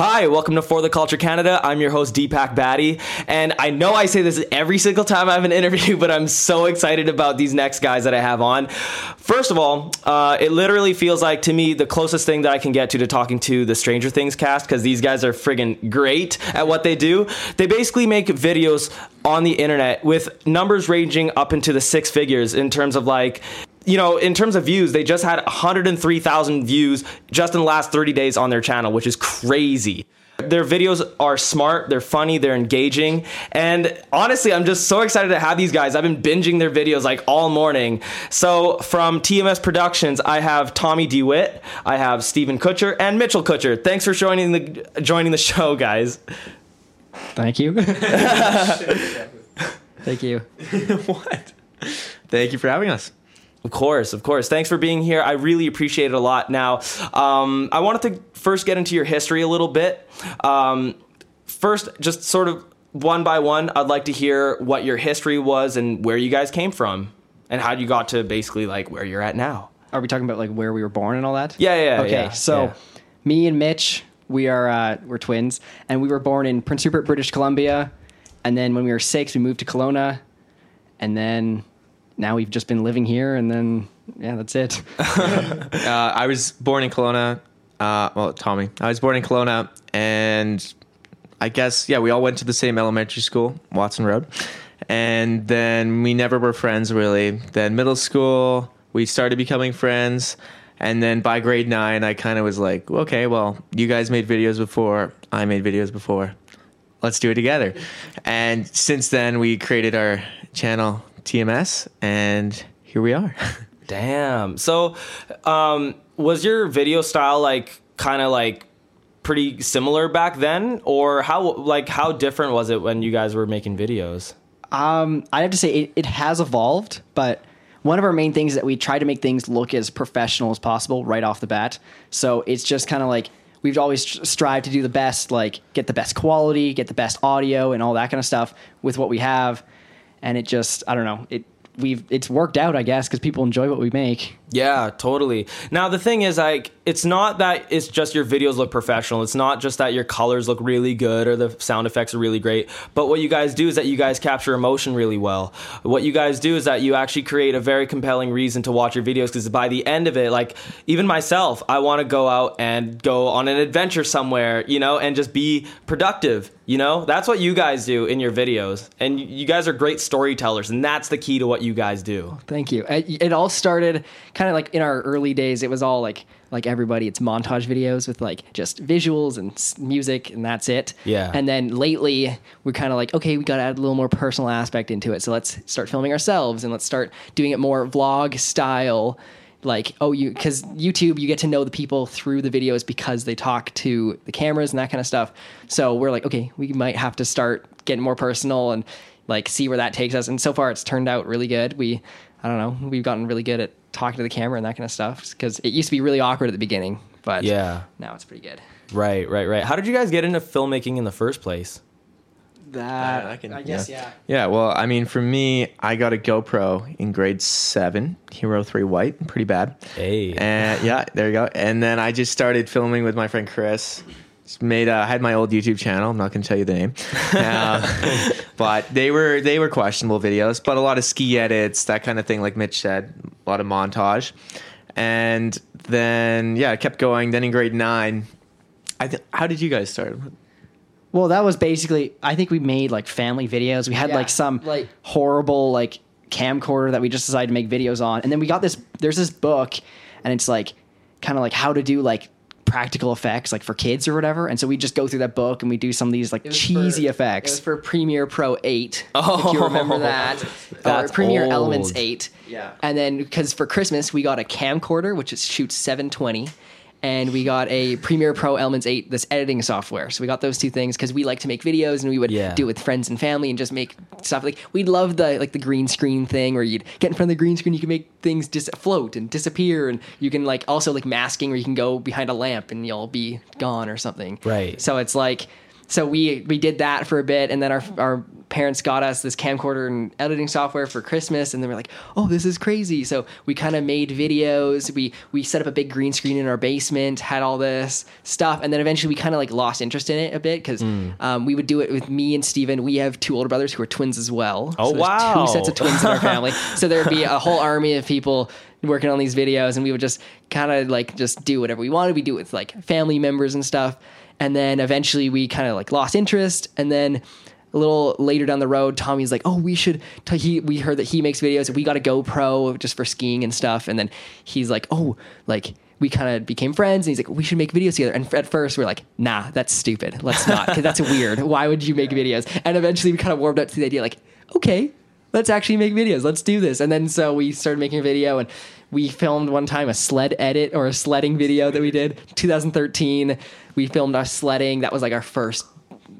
Hi, welcome to For the Culture Canada. I'm your host, Deepak Batty. And I know I say this every single time I have an interview, but I'm so excited about these next guys that I have on. First of all, uh, it literally feels like to me the closest thing that I can get to to talking to the Stranger Things cast because these guys are friggin' great at what they do. They basically make videos on the internet with numbers ranging up into the six figures in terms of like you know, in terms of views, they just had 103,000 views just in the last 30 days on their channel, which is crazy. Their videos are smart, they're funny, they're engaging, and honestly, I'm just so excited to have these guys. I've been binging their videos like all morning. So, from TMS Productions, I have Tommy DeWitt, I have Stephen Kutcher, and Mitchell Kutcher. Thanks for joining the joining the show, guys. Thank you. Thank you. what? Thank you for having us. Of course, of course. Thanks for being here. I really appreciate it a lot. Now, um, I wanted to first get into your history a little bit. Um, first, just sort of one by one, I'd like to hear what your history was and where you guys came from and how you got to basically like where you're at now. Are we talking about like where we were born and all that? Yeah, yeah. Okay, yeah, so yeah. me and Mitch, we are uh, we're twins, and we were born in Prince Rupert, British Columbia, and then when we were six, we moved to Kelowna, and then now we've just been living here, and then yeah, that's it. Uh, I was born in Kelowna. Uh, well, Tommy. I was born in Kelowna, and I guess yeah, we all went to the same elementary school, Watson Road, and then we never were friends really. Then middle school, we started becoming friends, and then by grade nine, I kind of was like, okay, well, you guys made videos before, I made videos before, let's do it together. And since then, we created our channel TMS, and here we are. Damn. So, um, was your video style like kind of like pretty similar back then, or how like how different was it when you guys were making videos? Um, I have to say it, it has evolved, but one of our main things is that we try to make things look as professional as possible right off the bat. So it's just kind of like we've always strived to do the best, like get the best quality, get the best audio, and all that kind of stuff with what we have. And it just, I don't know, it we've it's worked out, I guess, because people enjoy what we make. Yeah, totally. Now the thing is like it's not that it's just your videos look professional. It's not just that your colors look really good or the sound effects are really great. But what you guys do is that you guys capture emotion really well. What you guys do is that you actually create a very compelling reason to watch your videos because by the end of it, like even myself, I want to go out and go on an adventure somewhere, you know, and just be productive. You know, that's what you guys do in your videos, and you guys are great storytellers, and that's the key to what you guys do. Thank you. It, it all started kind of like in our early days. It was all like like everybody. It's montage videos with like just visuals and s- music, and that's it. Yeah. And then lately, we're kind of like, okay, we got to add a little more personal aspect into it. So let's start filming ourselves, and let's start doing it more vlog style. Like, oh, you because YouTube, you get to know the people through the videos because they talk to the cameras and that kind of stuff. So we're like, okay, we might have to start getting more personal and like see where that takes us. And so far, it's turned out really good. We, I don't know, we've gotten really good at talking to the camera and that kind of stuff because it used to be really awkward at the beginning, but Yeah. now it's pretty good. Right, right, right. How did you guys get into filmmaking in the first place? That I can- I guess yeah. yeah. Yeah, well, I mean, for me, I got a GoPro in grade seven, Hero 3 White, pretty bad. Hey. And yeah, there you go. And then I just started filming with my friend Chris. Just made uh, had my old YouTube channel. I'm not going to tell you the name, uh, but they were they were questionable videos, but a lot of ski edits, that kind of thing. Like Mitch said, a lot of montage, and then yeah, I kept going. Then in grade nine, I th- how did you guys start? Well, that was basically. I think we made like family videos. We had Yeah, like some like- horrible like camcorder that we just decided to make videos on, and then we got this. There's this book, and it's like kind of like how to do like practical effects like for kids or whatever. And so we just go through that book and we do some of these like It was cheesy for- effects. It was for Premiere Pro 8. Oh. if you oh. remember that. That's or Premiere old. Elements 8. Yeah. And then because for Christmas we got a camcorder which is shoots 720 and we got a Premiere Pro Elements 8 this editing software. So we got those two things cuz we like to make videos and we would Yeah. do it with friends and family and just make stuff like we'd love the like the green screen thing where you'd get in front of the green screen you can make things dis- float and disappear and you can like also like masking where you can go behind a lamp and you'll be gone or something. Right. So it's like so we we did that for a bit and then our our parents got us this camcorder and editing software for Christmas, and then we're like, "Oh, this is crazy!" So we kind of made videos. We we set up a big green screen in our basement, had all this stuff, and then eventually we kind of like lost interest in it a bit because Hmm. um, we would do it with me and Steven. We have two older brothers who are twins as well. Oh, there's wow. Two sets of twins in our family, so there'd be a whole army of people working on these videos, and we would just kind of like just do whatever we wanted. We do it with like family members and stuff, and then eventually we kind of like lost interest, and then a little later down the road, Tommy's like, "Oh, we should." T- he we heard that he makes videos. We got a GoPro just for skiing and stuff, and then he's like, "Oh, like." We kind of became friends, and he's like, "We should make videos together." And at first, we are like, "Nah, that's stupid. Let's not, because that's weird. Why would you make videos?" And eventually, we kind of warmed up to the idea, like, "Okay, let's actually make videos. Let's do this." And then so we started making a video, and we filmed one time a sled edit or a sledding video that we did 2013. We filmed our sledding. That was like our first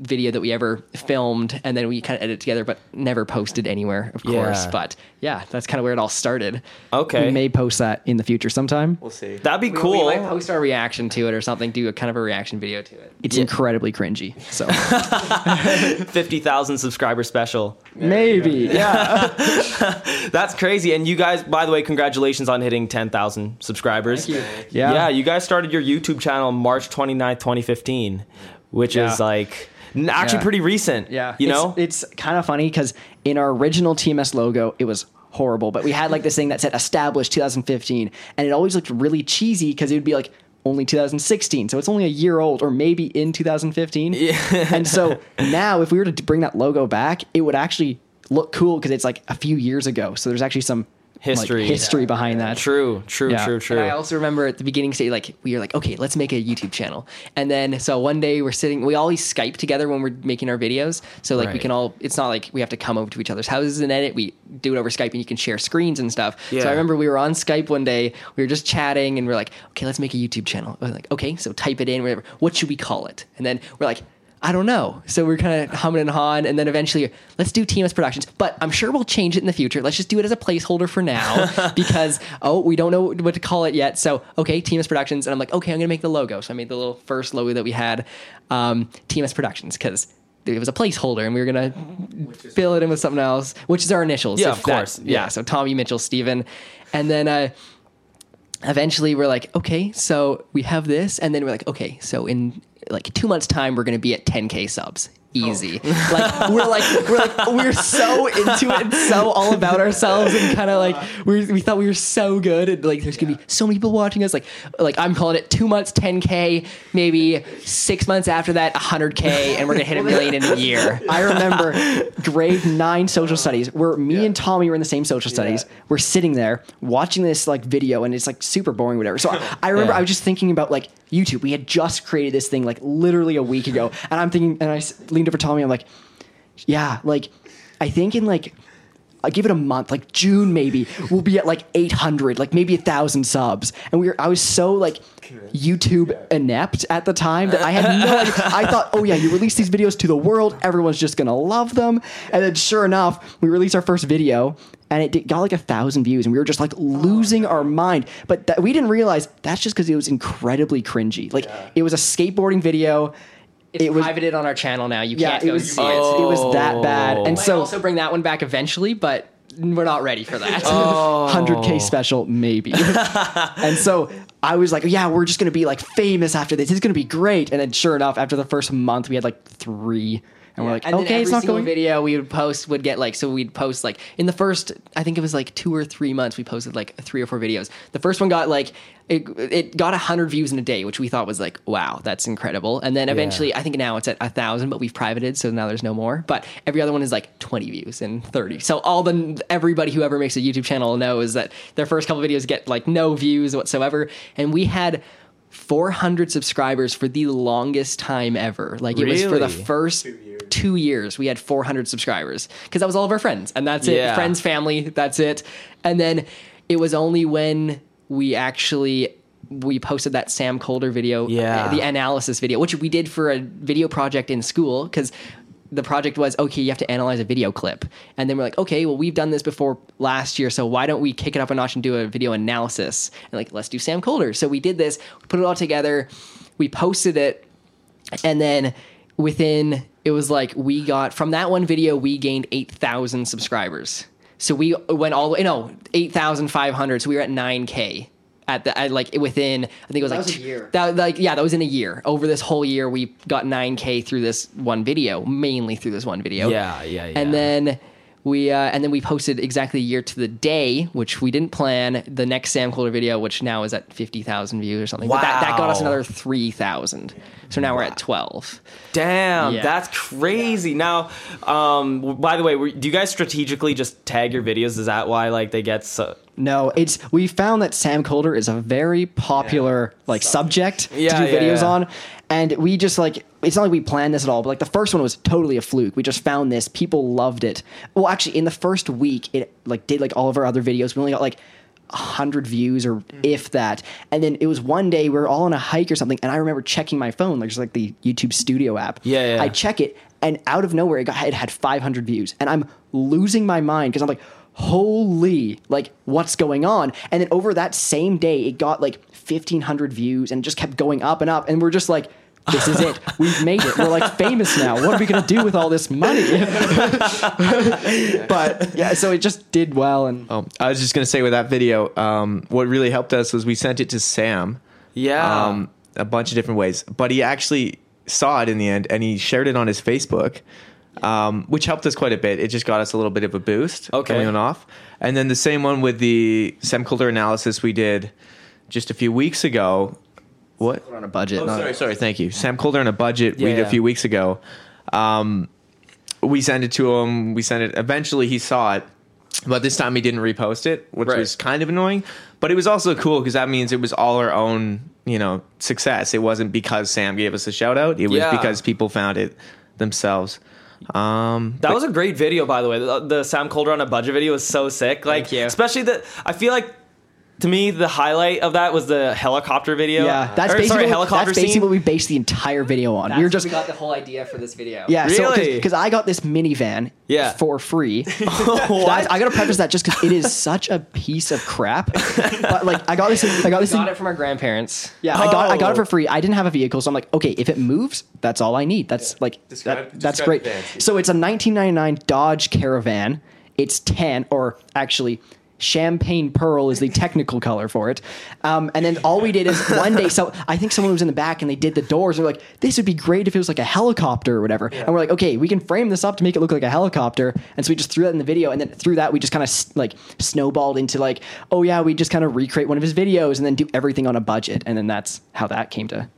video that we ever filmed and then we kind of edited together but never posted anywhere of course Yeah. but yeah that's kind of where it all started Okay. We may post that in the future sometime. We'll see. That'd be We- cool. we might post our reaction to it or something do a kind of a reaction video to it It's incredibly cringy. So 50,000 subscriber special. maybe. Yeah. That's crazy. And you guys, by the way, congratulations on hitting 10,000 subscribers. you. Yeah. Yeah, you guys started your YouTube channel March 29th, 2015, which is like n- actually Yeah. pretty recent. Yeah. You It's- know? it's, kind of funny because in our original TMS logo, it was horrible, but we had like this thing that said established 2015, and it always looked really cheesy because it would be like only 2016, so it's only a year old, or maybe in 2015. Yeah. and so now, if we were to bring that logo back, it would actually look cool because it's like a few years ago. So there's actually some like, History. history behind that. True, true, Yeah. true, true. And I also remember at the beginning stage, like we were like, okay, let's make a YouTube channel. And then so one day we're sitting, we always Skype together when we're making our videos. So like we can all, it's not like we have to come over to each other's houses and edit. We do it over Skype and you can share screens and stuff. Yeah. So I remember we were on Skype one day, we were just chatting and we're like, okay, let's make a YouTube channel. We're like, okay, so type it in, whatever. What should we call it? And then we're like. I don't know. So we're kind of humming and hawing, and then eventually, let's do TMS Productions. But I'm sure we'll change it in the future. Let's just do it as a placeholder for now because oh, we don't know what to call it yet. So okay, TMS Productions, and I'm like, okay, I'm gonna make the logo. So I made the little first logo that we had, um, TMS Productions, because it was a placeholder, and we were gonna fill it in with something else, which is our initials. Yeah, if of that- course. yeah. Yeah. So Tommy Mitchell, Steven. and then. Uh, eventually we're like okay so we have this and then we're like okay so in like two months time we're gonna be at 10k subs easy oh. like we're like we're like we're so into it and so all about ourselves and kind of like we we thought we were so good and like there's gonna be so many people watching us like like i'm calling it two months 10k maybe six months after that 100k and we're gonna hit a million in a year I remember grade nine social studies where me and Tommy were in the same social studies. We're sitting there watching this like video and it's like super boring, whatever. So I, I remember Yeah. I was just thinking about like YouTube. We had just created this thing like literally a week ago. And I'm thinking, and I leaned over Tommy. I'm like, yeah, like I think in like, I give it a month, like June maybe, we'll be at like 800, like maybe a thousand subs. And we were, I was so like YouTube inept at the time that I had no idea. I thought, oh yeah, you release these videos to the world, everyone's just gonna love them. And then sure enough, we released our first video and it did- got like a thousand views and we were just like oh, losing our mind. But that, we didn't realize that's just because it was incredibly cringy. Like it was a skateboarding video. It's it was privated on our channel now you yeah, can't it go was see it it was that bad. And oh. Might so also bring that one back eventually, but we're not ready for that. Oh. 100k special maybe and so i was like yeah we're just gonna be like famous after this it's gonna be great and then sure enough after the first month we had like three and we're like and okay it's not single going video we would post would get like so we'd post like in the first I think it was like two or three months we posted like three or four videos. The first one got like it it got hundred views in a day, which we thought was like wow that's incredible. And then eventually I think now it's at a thousand, but we've privated so now there's no more. But every other one is like twenty views and thirty. So all the everybody who ever makes a YouTube channel knows that their first couple videos get like no views whatsoever, and we had. 400 subscribers for the longest time ever. Like it was for the Really? first two years we had 400 subscribers because that was all of our friends and that's it. Yeah. friends family that's it. And then it was only when we actually we posted that sam kolder video Yeah. uh, the analysis video which we did for a video project in school because the project was okay you have to analyze a video clip. And then we're like okay well we've done this before last year so why don't we kick it up a notch and do a video analysis? And like let's do sam kolder. So we did this put it all together we posted it and then within it was like we got from that one video we gained eight thousand subscribers. So we went all the way no eight thousand five hundred. So we were at nine k at the at like within I think it was like was a two- year. That like yeah that was in a year. Over this whole year we got nine k through this one video, mainly through this one video. Yeah, yeah, yeah. And then we uh, and then we posted exactly a year to the day, which we didn't plan. The next Sam Kolder video, which now is at fifty thousand views or something. But that, that got us another three thousand. So now we're at twelve. Damn, Yeah. that's crazy. Now, um, by the way, do you guys strategically just tag your videos? Is that why like they get so? No, it's we found that Sam Kolder is a very popular like subject Yeah, to do yeah, videos yeah. on, and we just like it's not like we planned this at all. But like the first one was totally a fluke. We just found this, people loved it. Well, actually, in the first week, it like did like all of our other videos. We only got like hundred views or mm. if that. And then it was one day we were all on a hike or something, and I remember checking my phone, like just like the YouTube Studio app. Yeah, yeah. I check it, and out of nowhere, it got it had 500 views, and I'm losing my mind because I'm like, holy, like what's going on? And then over that same day, it got like 1,500 views, and just kept going up and up, and we're just like. This is it. We've made it. We're like famous now. What are we gonna do with all this money? but yeah, so it just did well, and Oh, I was just gonna say with that video, um, what really helped us was we sent it to Sam, Yeah. um, a bunch of different ways, but he actually saw it in the end and he shared it on his Facebook, um, which helped us quite a bit. It just got us a little bit of a boost Okay. going off, and then the same one with the Sam Kolder analysis we did just a few weeks ago. What? on a budget. Oh, not- sorry, sorry. Thank you. Sam Kolder on a budget. Yeah, we did yeah. a few weeks ago. Um, we sent it to him. We sent it. Eventually, he saw it, but this time he didn't repost it, which Right. was kind of annoying. But it was also cool because that means it was all our own, you know, success. It wasn't because Sam gave us a shout out. It was Yeah. because people found it themselves. Um, That was a great video, by the way. The, the Sam Kolder on a budget video was so sick. Like, Thank you. especially the. I feel like to me the highlight of that was the helicopter video. Yeah, that's Or, basically sorry, what, helicopter that's basically scene. what we based the entire video on. we were just we got the whole idea for this video. Yeah, Really? because I got this minivan Yeah. for free. That- I got to preface that just because it is such a piece of crap. but like, I got this. I got this. got thing- it from our grandparents. yeah, I got I got it Oh. for free. I didn't have a vehicle, so I'm like, okay, if it moves, that's all I need. That's like Describe- that, that's great. So it's a 1999 Dodge Caravan. It's ten, or actually. Champagne pearl is the technical color for it, um, and then all we did is one day. So I think someone was in the back and they did the doors. And they're like, "This would be great if it was like a helicopter or whatever." And we're like, "Okay, we can frame this up to make it look like a helicopter." And so we just threw that in the video, and then through that we just kind of like snowballed into like, "Oh yeah, we just kind of recreate one of his videos and then do everything on a budget." And then that's how that came to.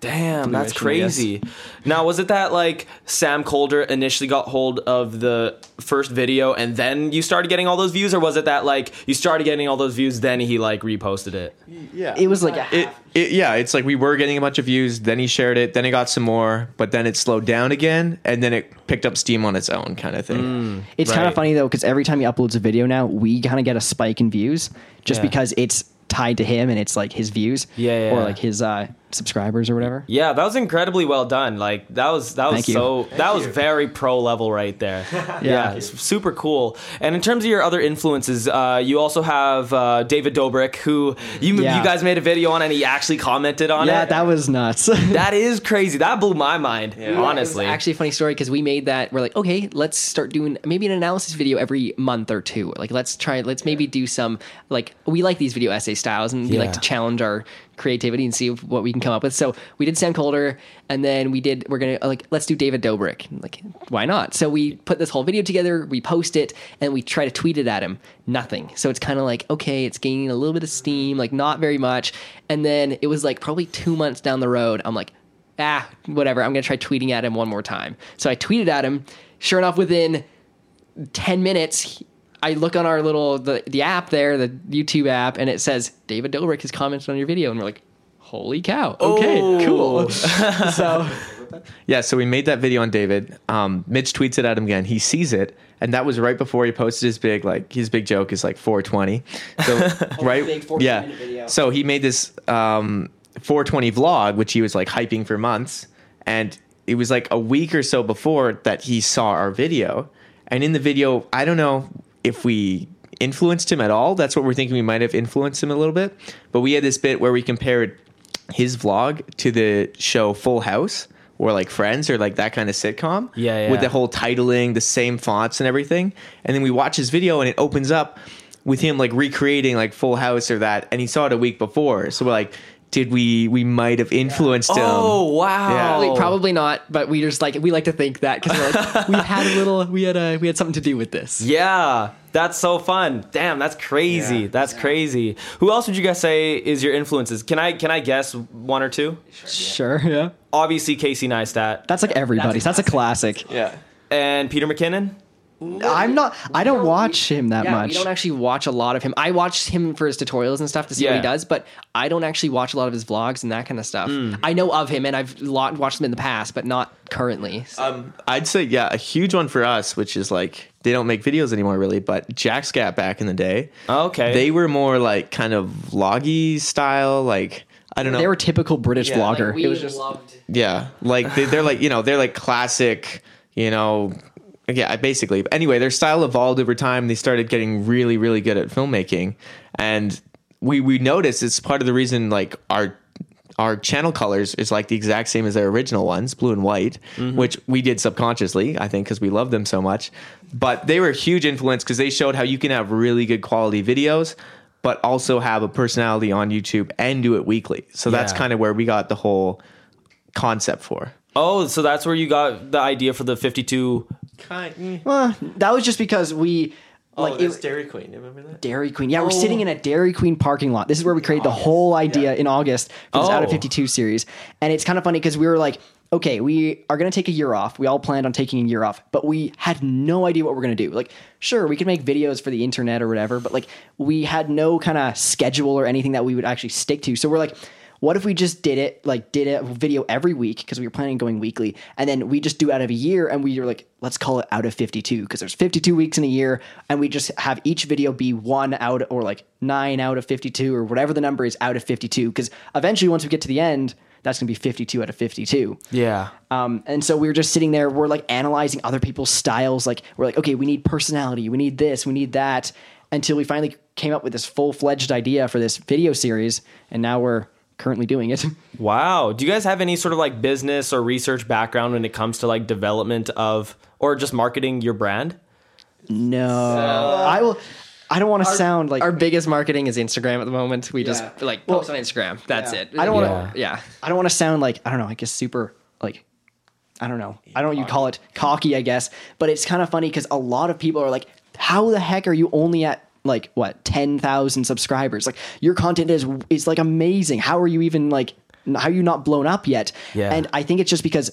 Damn, that's Fruition, I crazy. Now, was it that like Sam Kolder initially got hold of the first video and then you started getting all those views, or was it that like you started getting all those views, then he like reposted it? yeah. It was like a it, it, yeah, it's like we were getting a bunch of views, then he shared it, then it got some more, but then it slowed down again, and then it picked up steam on its own, kind of thing. It's kind of funny though because every time he uploads a video now, we kind of get a spike in views just Yeah. because it's tied to him and it's like his views, Yeah, yeah, or like his uh, subscribers or whatever. Yeah, that was incredibly well done. Like that was that was Thank you. so that was very pro level right there. yeah, it's super cool. And in terms of your other influences, uh, you also have uh, David Dobrik, who you Yeah. you guys made a video on, and he actually commented on Yeah, it. Yeah, that was nuts. that is crazy. That blew my mind. Honestly, It was actually a funny story because we made that. We're like, okay, let's start doing maybe an analysis video every month or two. Like, let's try. Let's maybe do some like we like these video essay styles, and we Yeah. like to challenge our creativity and see what we can come up with. So we did Sam Kolder, and then we did. We're gonna like let's do David Dobrik. Like, why not? So we put this whole video together. We post it, and we try to tweet it at him. Nothing. So it's kind of like okay, it's gaining a little bit of steam, like not very much. And then it was like probably two months down the road. I'm like ah, whatever. I'm gonna try tweeting at him one more time. So I tweeted at him. Sure enough, within ten minutes, he- I look on our little the the app there, the YouTube app, and it says David Dobrik has commented on your video, and we're like, holy cow, okay, Oh. cool. so Yeah, so we made that video on David. Um, Mitch tweets it at him again. He sees it, and that was right before he posted his big like his big joke is like 420. So right, big yeah. video. So he made this um, 420 vlog, which he was like hyping for months, and it was like a week or so before that he saw our video. And in the video, I don't know if we influenced him at all. That's what we're thinking. We might have influenced him a little bit, but we had this bit where we compared his vlog to the show Full House, or like Friends or like that kind of sitcom. Yeah, yeah. With the whole titling, the same fonts and everything. And then we watch his video and it opens up with him like recreating like Full House or that, and he saw it a week before. So we're like, did we we might have influenced him? Oh wow! Yeah. Probably, probably not, but we just like we like to think that because we're like we had a little we had a we had something to do with this. Yeah, that's so fun. Damn, that's crazy. Yeah. That's crazy. Who else would you guys say is your influences? Can I can I guess one or two? Sure, yeah. Obviously, Casey Neistat That's like everybody's. That's a classic. Yeah. and Peter McKinnon. I'm not. I don't watch him that Yeah, much. we don't actually watch a lot of him. I watch him for his tutorials and stuff to see what Yeah. he does, but I don't actually watch a lot of his vlogs and that kind of stuff. Hmm. I know of him and I've lo- watched him in the past, but not currently. So- Um, I'd say yeah, a huge one for us, which is like they don't make videos anymore really, but JacksGap back in the day, Okay. they were more like kind of vloggy style, like I don't know, they were typical British Yeah, like vlogger. we it was just loved. yeah, like they, they're like you know they're like classic, you know. Yeah, basically. But anyway, their style evolved over time. They started getting really, really good at filmmaking, and we we noticed it's part of the reason like our our channel colors is like the exact same as their original ones, blue and white, mm-hmm. which we did subconsciously, I think, because we love them so much. But they were a huge influence because they showed how you can have really good quality videos, but also have a personality on YouTube and do it weekly. So that's kind of where we got the whole concept for. oh, so that's where you got the idea for the 52. Kind. Mm. Well, that was just because we oh, like it, Dairy Queen. Remember that? Dairy Queen. Yeah, we're oh. sitting in a Dairy Queen parking lot. This is where we created the oh, whole idea in August for this Out of Oh. 52 series. And it's kind of funny because we were like, okay, we are going to take a year off. We all planned on taking a year off, but we had no idea what we're going to do. Like, sure, we could make videos for the internet or whatever, but like, we had no kind of schedule or anything that we would actually stick to. So we're like, what if we just did it like did a video every week because we were planning on going weekly and then we just do out of a year and we were like let's call it out of 52 because there's 52 weeks in a year and we just have each video be one out or like nine out of 52 or whatever the number is out of 52 because eventually once we get to the end that's going to be 52 out of 52 Yeah. um, and so we were just sitting there, we're like analyzing other people's styles. Like, we're like, okay, we need personality, we need this, we need that, until we finally came up with this full fledged idea for this video series. And now we're currently doing it. Wow. Do you guys have any sort of like business or research background when it comes to like development of or just marketing your brand? no, I will. I don't want to sound like Our biggest marketing is Instagram at the moment. We just like post on Instagram. That's it. I don't wanna- Yeah. yeah. I don't want to sound like I don't know. I guess super like I don't know. I don't. You call it cocky, I guess. But it's kind of funny because a lot of people are like, "How the heck are you only at like what ten thousand subscribers? Like your content is is like amazing. How are you even like? How are you not blown up yet?" Yeah. And I think it's just because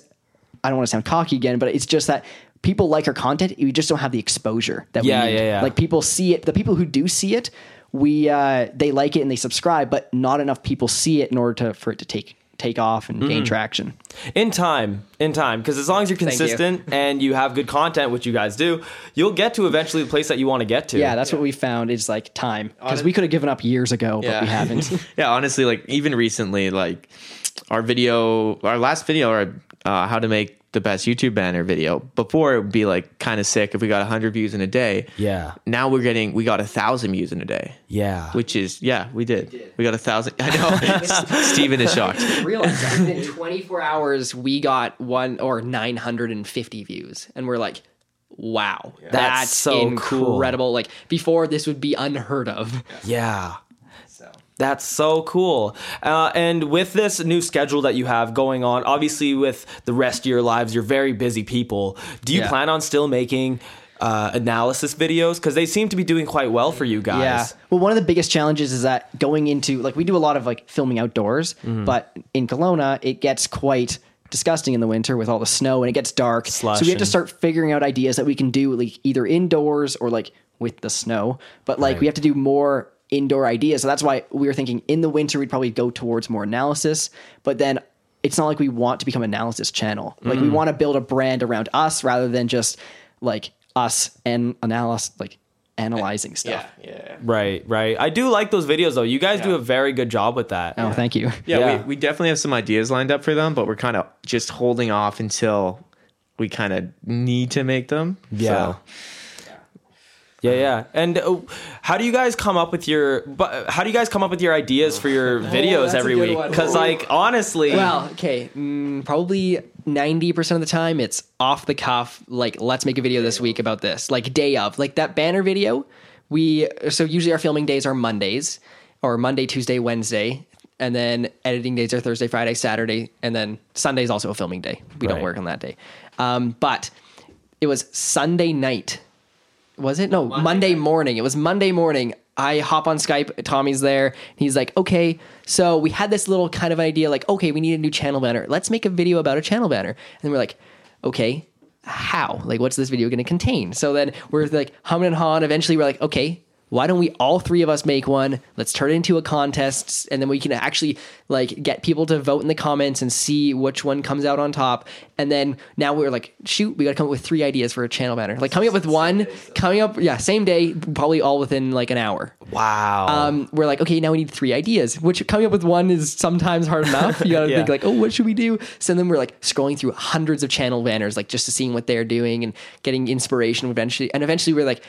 I don't want to sound cocky again, but it's just that people like our content. We just don't have the exposure that Yeah, we need. yeah, yeah. Like people see it. The people who do see it, we uh, they like it and they subscribe, but not enough people see it in order to for it to take take off and Mm-hmm. gain traction. In time, in time, because as long as you're you. consistent and you have good content, which you guys do, you'll get to eventually the place that you want to get to. Yeah, that's what we found is like time because we could have given up years ago, but we haven't. yeah, honestly, like even recently, like our video, our last video, our uh, how to make the best YouTube banner video. Before it would be like kind of sick if we got hundred views in a day. Yeah. Now we're getting we got a thousand views in a day. Yeah. Which is yeah, we did. We got a thousand. I know. S- Steven is shocked. Realize that within 24 hours we got one or 950 views, and we're like, wow, that's, so cool. incredible. Like before, this would be unheard of. Yeah. That's so cool. Uh, and with this new schedule that you have going on, obviously with the rest of your lives, you're very busy people. Do you Yeah. plan on still making uh, analysis videos? Because they seem to be doing quite well for you guys. Yeah. Well, one of the biggest challenges is that going into like we do a lot of like filming outdoors, Mm-hmm. but in Kelowna it gets quite disgusting in the winter with all the snow and it gets dark. So we have to start figuring out ideas that we can do like either indoors or like with the snow. But like Right. we have to do more indoor ideas. So that's why we were thinking in the winter we'd probably go towards more analysis, but then it's not like we want to become analysis channel. Like Mm. we want to build a brand around us rather than just like us and analysis like analyzing stuff. yeah. Right, right. I do like those videos though. You guys do a very good job with that. Oh, thank you. Yeah, Yeah. We, we definitely have some ideas lined up for them, but we're kind of just holding off until we kind of need to make them. Yeah. So, Yeah, yeah. And uh, how do you guys come up with your? But how do you guys come up with your ideas for your videos that's every week? Because like honestly, Well, okay, mm, probably 90% of the time it's off the cuff like let's make a video this week about this like day of like that banner video we so usually our filming days are mondays or monday tuesday wednesday and then editing days are thursday friday saturday and then sunday is also a filming day we don't work on that day um, but it was sunday night was it? No, Monday, morning. It was Monday morning. I hop on Skype. Tommy's there. He's like, okay, so we had this little kind of idea like, okay, we need a new channel banner. Let's make a video about a channel banner. And we're like, okay, how? Like, what's this video going to contain? So then we're like humming and hawing. Eventually, we're like, okay, why don't we all three of us make one? Let's turn it into a contest, and then we can actually like get people to vote in the comments and see which one comes out on top. And then now we're like, shoot, we got to come up with three ideas for a channel banner. Like coming up with one, coming up, yeah, same day, probably all within like an hour. Wow. Um, we're like, okay, now we need three ideas. Which coming up with one is sometimes hard enough. You got to Yeah. think like, oh, what should we do? So then we're like scrolling through hundreds of channel banners, like just to seeing what they're doing and getting inspiration. Eventually, and eventually we're like,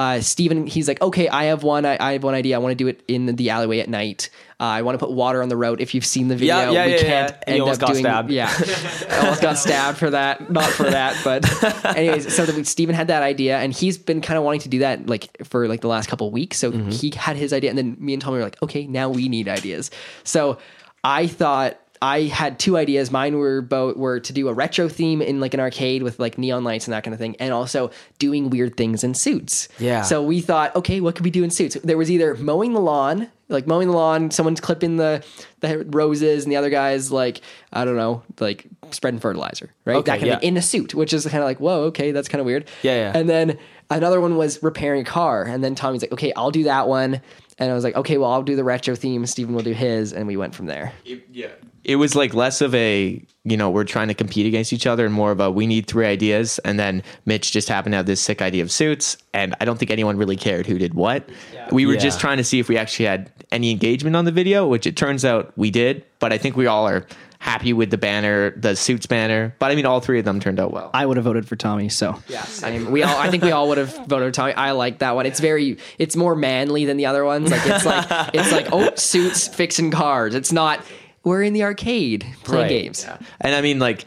uh, Steven, he's like, okay, I have one. I, I have one idea. I want to do it in the alleyway at night. Uh, I want to put water on the road. If you've seen the video, Yeah, yeah, we yeah, can't yeah. End almost up got doing. stabbed. Yeah, I almost got stabbed for that. Not for that, but anyways. So that Steven had that idea, and he's been kind of wanting to do that like for like the last couple of weeks. So Mm-hmm. he had his idea, and then me and Tommy were like, okay, now we need ideas. So I thought. I had two ideas. Mine were both were to do a retro theme in like an arcade with like neon lights and that kind of thing, and also doing weird things in suits. Yeah. So we thought, okay, what could we do in suits? There was either mowing the lawn, like mowing the lawn, someone's clipping the the roses, and the other guy's like, I don't know, like spreading fertilizer, right? Okay, that kind of yeah. thing in a suit, which is kind of like, whoa, okay, that's kind of weird. Yeah, yeah. And then another one was repairing a car, and then Tommy's like, okay, I'll do that one. And I was like, okay, well, I'll do the retro theme. Steven will do his, and we went from there. yeah it was like less of a you know we're trying to compete against each other and more of a we need three ideas and then mitch just happened to have this sick idea of suits and i don't think anyone really cared who did what we were Yeah. just trying to see if we actually had any engagement on the video which it turns out we did but i think we all are happy with the banner the suits banner but i mean all three of them turned out well I would have voted for Tommy. So yes i mean We all, I think we all would have voted Tommy. I like that one. It's very, it's more manly than the other ones. Like it's like, it's like, oh, suits fixing cars. It's not. We're in the arcade playing Right. games. And I mean, like,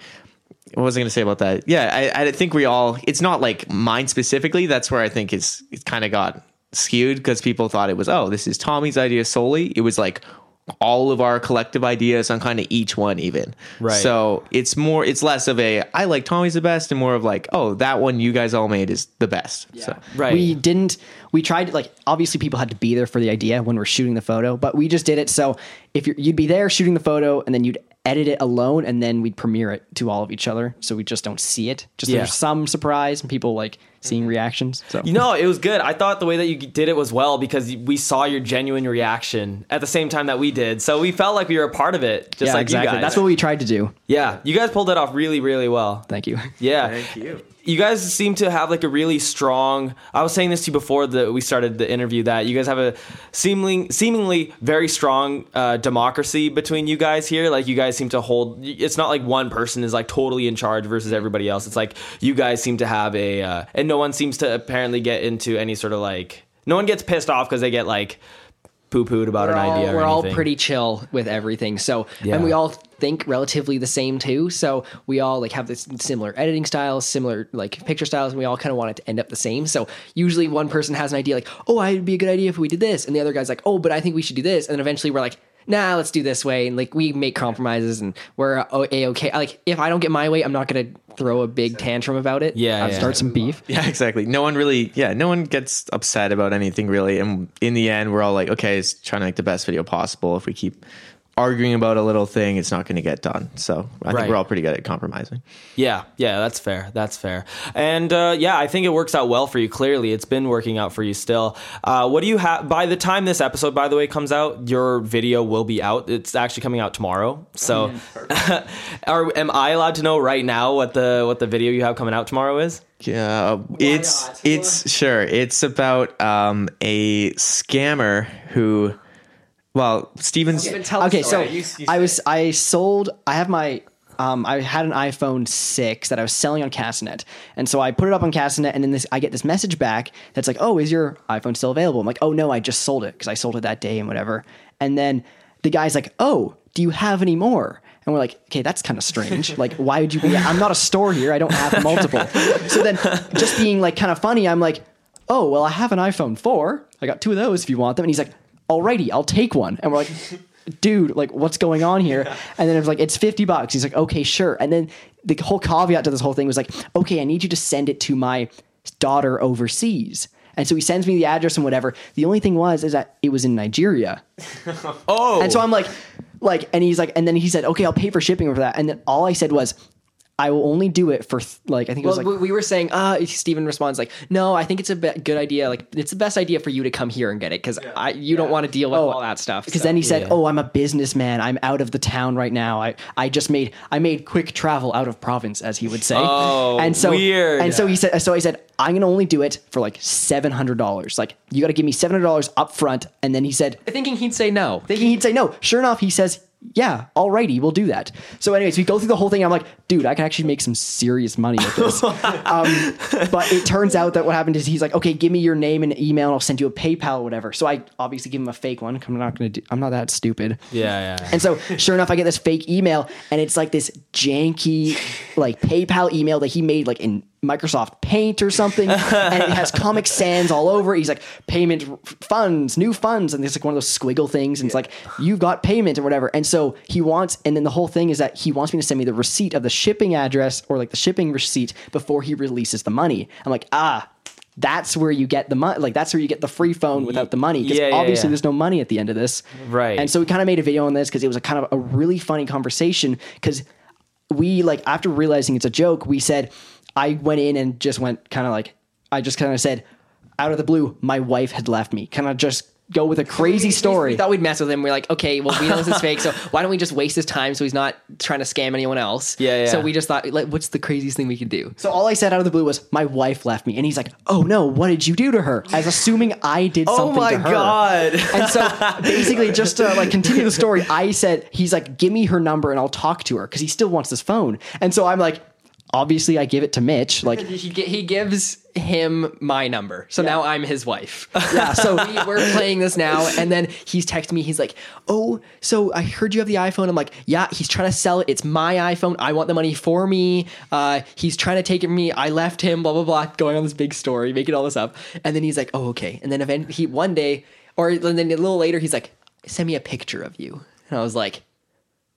what was I going to say about that? Yeah, I, I think we all. It's not like mine specifically. That's where I think it's it kind of got skewed because people thought it was oh this is Tommy's idea solely. It was like all of our collective ideas on kind of each one even. Right. So it's more. It's less of a I like Tommy's the best and more of like oh that one you guys all made is the best. So right. we didn't. We tried like obviously people had to be there for the idea when we're shooting the photo, but we just did it so if you're, you'd be there shooting the photo and then you'd edit it alone and then we'd premiere it to all of each other so we just don't see it. Just Yeah. there's some surprise and people like seeing reactions. So You know, it was good. I thought the way that you did it was well because we saw your genuine reaction at the same time that we did. So we felt like we were a part of it, just yeah, like exactly. you guys. That's what we tried to do. yeah, you guys pulled it off really, really well. Thank you. Yeah. Thank you. You guys seem to have like a really strong. I was saying this to you before that we started the interview that you guys have a seemingly seemingly very strong uh, democracy between you guys here. Like you guys seem to hold. It's not like one person is like totally in charge versus everybody else. It's like you guys seem to have a, uh, and no one seems to apparently get into any sort of like. No one gets pissed off because they get like poo pooed about We're an all, idea. or we're all anything. pretty chill with everything. So, Yeah. and we all think relatively the same too. So we all like have this similar editing styles, similar like picture styles, and we all kind of want it to end up the same. So usually one person has an idea like, oh, it'd be a good idea if we did this, and the other guy's like, oh, but I think we should do this, and then eventually we're like. Nah, let's do this way, and like we make compromises, and we're uh, oh, a okay. Like if I don't get my way, I'm not gonna throw a big tantrum about it. Yeah, I'll yeah. start some beef. Yeah, exactly. No one really, yeah, no one gets upset about anything really. And in the end, we're all like, okay, it's trying to make the best video possible. If we keep arguing about a little thing, it's not going to get done. So I Right. think we're all pretty good at compromising. Yeah, yeah, that's fair. That's fair. And uh, yeah, I think it works out well for you. Clearly, it's been working out for you still. Uh, what do you have? By the time this episode, by the way, comes out, your video will be out. It's actually coming out tomorrow. So, are, am I allowed to know right now what the what the video you have coming out tomorrow is? Yeah, it's not? it's sure it's about um, a scammer who, well, Steven's. okay, so I was I sold I have my um I had an iPhone 6 that I was selling on Castanet. And so I put it up on Castanet and then this I get this message back that's like, "Oh, is your iPhone still available?" I'm like, "Oh no, I just sold it because I sold it that day and whatever." And then the guy's like, "Oh, do you have any more?" And we're like, okay, that's kind of strange. Like, why would you be? I'm not a store here. I don't have multiple. So then, just being like kind of funny, I'm like, oh, well, I have an iPhone 4. I got two of those if you want them. And he's like, alrighty, I'll take one. And we're like, dude, like, what's going on here? And then it was like, it's 50 bucks. He's like, okay, sure. And then the whole caveat to this whole thing was like, okay, I need you to send it to my daughter overseas. And so he sends me the address and whatever. The only thing was is that it was in Nigeria. Oh, And so I'm like, like, and he's like, and then he said, okay, I'll pay for shipping for that. And then all I said was, I will only do it for th- like, I think it was Well, like, we- we were saying, uh, Stephen responds like, no, I think it's a be- good idea. Like, it's the best idea for you to come here and get it because I you don't want to deal with all that stuff. because so. then he said, Yeah. "Oh, I'm a businessman. I'm out of the town right now. I I just made I made quick travel out of province, as he would say." Oh, and so weird. And so he said, so I said, "I'm gonna only do it for like seven hundred dollars. Like you got to give me seven hundred dollars up front." And then he said, thinking he'd say no. thinking he'd say no. Sure enough, he says, "Yeah, alrighty, we'll do that." So, anyways, we go through the whole thing. I'm like, "Dude, I can actually make some serious money with this." um, but it turns out that what happened is he's like, "Okay, give me your name and email, and I'll send you a PayPal or whatever." So I obviously give him a fake one. I'm not gonna do. I'm not that stupid. yeah, yeah. And so, sure enough, I get this fake email, and it's like this janky, like PayPal email that he made like in Microsoft Paint or something, and it has Comic Sans all over. He's like payment funds, new funds, and it's like one of those squiggle things, and it's like you've got payment or whatever. And so he wants, and then the whole thing is that he wants me to send me the receipt of the shipping address or like the shipping receipt before he releases the money. I'm like, ah. That's where you get the money. Like that's where you get the free phone without the money. Because Yeah, yeah, obviously yeah. there's no money at the end of this. Right. And so we kind of made a video on this because it was a kind of a really funny conversation because we like after realizing it's a joke, we said I went in and just went kind of like I just kind of said out of the blue, my wife had left me. Kind of just go with a crazy story. We thought we'd mess with him. We're like, okay, well, we know this is fake, so why don't we just waste his time so he's not trying to scam anyone else? Yeah, yeah. So we just thought, like, what's the craziest thing we could do? so all I said out of the blue was my wife left me, and he's like, "Oh no, what did you do to her?" As assuming I did oh something my to her. god. And so basically, just to like continue the story, I said, he's like, give me her number and I'll talk to her because he still wants this phone. And so I'm like, obviously, I give it to Mitch. Like, He, he gives him my number, so now I'm his wife. yeah, so we, we're playing this now, and then he's texting me. He's like, "Oh, so I heard you have the iPhone." I'm like, "Yeah." He's trying to sell it. It's my iPhone. I want the money for me. Uh, he's trying to take it from me. I left him. Blah blah blah. Going on this big story, making all this up, and then he's like, "Oh, okay." And then event he one day, or then a little later, he's like, "Send me a picture of you," and I was like.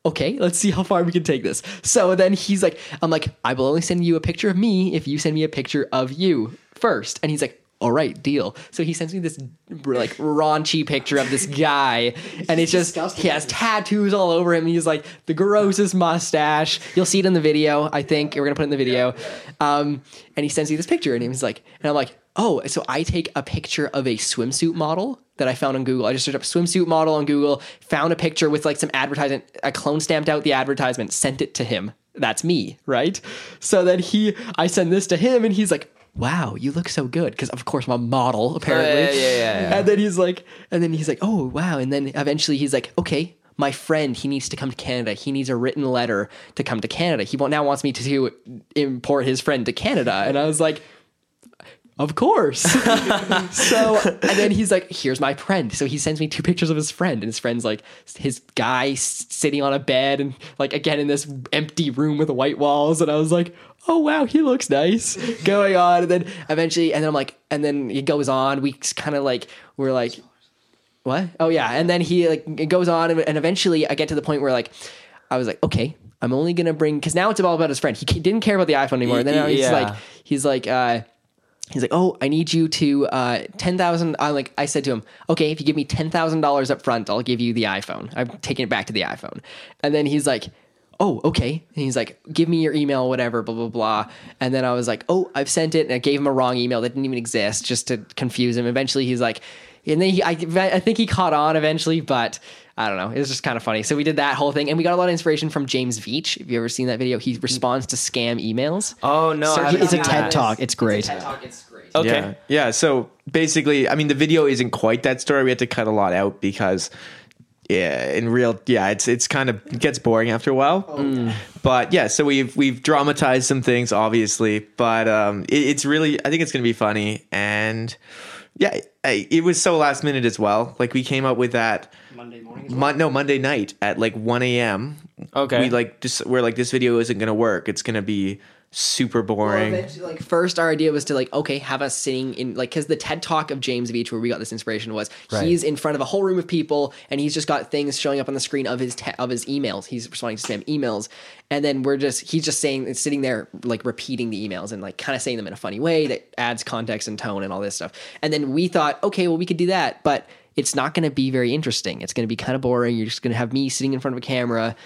Okay, let's see how far we can take this. So then he's like, I'm like, I will only send you a picture of me if you send me a picture of you first. And he's like, all right, deal. So he sends me this like raunchy picture of this guy, and it's just he has tattoos all over him. He's like the grossest mustache. You'll see it in the video. I think we're gonna put it in the video. Um, and he sends me this picture, and he's like, and I'm like, oh, so I take a picture of a swimsuit model that I found on Google. I just searched up swimsuit model on Google, found a picture with like some advertisement, a clone stamped out the advertisement, sent it to him. That's me, right? So then he, I send this to him, and he's like, "Wow, you look so good." Because of course I'm a model, oh, apparently. yeah, yeah, yeah, yeah. And then he's like, and then he's like, "Oh wow!" And then eventually he's like, "Okay." My friend, he needs to come to Canada. He needs a written letter to come to Canada. He now wants me to import his friend to Canada. And I was like, of course. so, and then he's like, here's my friend. So he sends me two pictures of his friend, and his friend's like his guy sitting on a bed and like again in this empty room with white walls. And I was like, oh wow, he looks nice going on. And then eventually, and then I'm like, and then it goes on. We kind of like, we're like, what? Oh yeah. And then he like it goes on, and, eventually I get to the point where like I was like, okay, I'm only gonna bring because now it's all about his friend. He didn't care about the iPhone anymore. And then now he's like, he's like, uh, he's like, oh, I need you to uh, ten thousand. I'm like, I said to him, okay, if you give me ten thousand dollars up front, I'll give you the iPhone. I'm taking it back to the iPhone. And then he's like. Oh, okay. And he's like, give me your email, whatever, blah, blah, blah. And then I was like, oh, I've sent it. And I gave him a wrong email that didn't even exist just to confuse him. Eventually, he's like, and then he, I, I think he caught on eventually, but I don't know. It was just kind of funny. So we did that whole thing, and we got a lot of inspiration from James Veitch. Have you ever seen that video? He responds to scam emails. Oh no, I Search- haven't it's a TED that. talk. It's great. TED talk. It's great. Okay. Yeah. Yeah. So basically, I mean, the video isn't quite that story. We had to cut a lot out because, yeah, in real, yeah, it's it's kind of it gets boring after a while. But yeah, so we've we've dramatized some things, obviously, but um, it, it's really, I think it's gonna be funny, and yeah, it was so last minute as well. Like we came up with that Monday morning. Mon- no Monday night at like 1 a.m. Okay. we like just we're like this video isn't gonna work. It's gonna be super boring. like first our idea was to like okay have us sitting in like because the ted talk of james veitch where we got this inspiration was Right. he's in front of a whole room of people and he's just got things showing up on the screen of his te- of his emails. He's responding to spam emails. And then we're just he's just saying sitting there like repeating the emails and like kind of saying them in a funny way that adds context and tone and all this stuff. And then we thought okay well we could do that but it's not going to be very interesting. It's going to be kind of boring. You're just going to have me sitting in front of a camera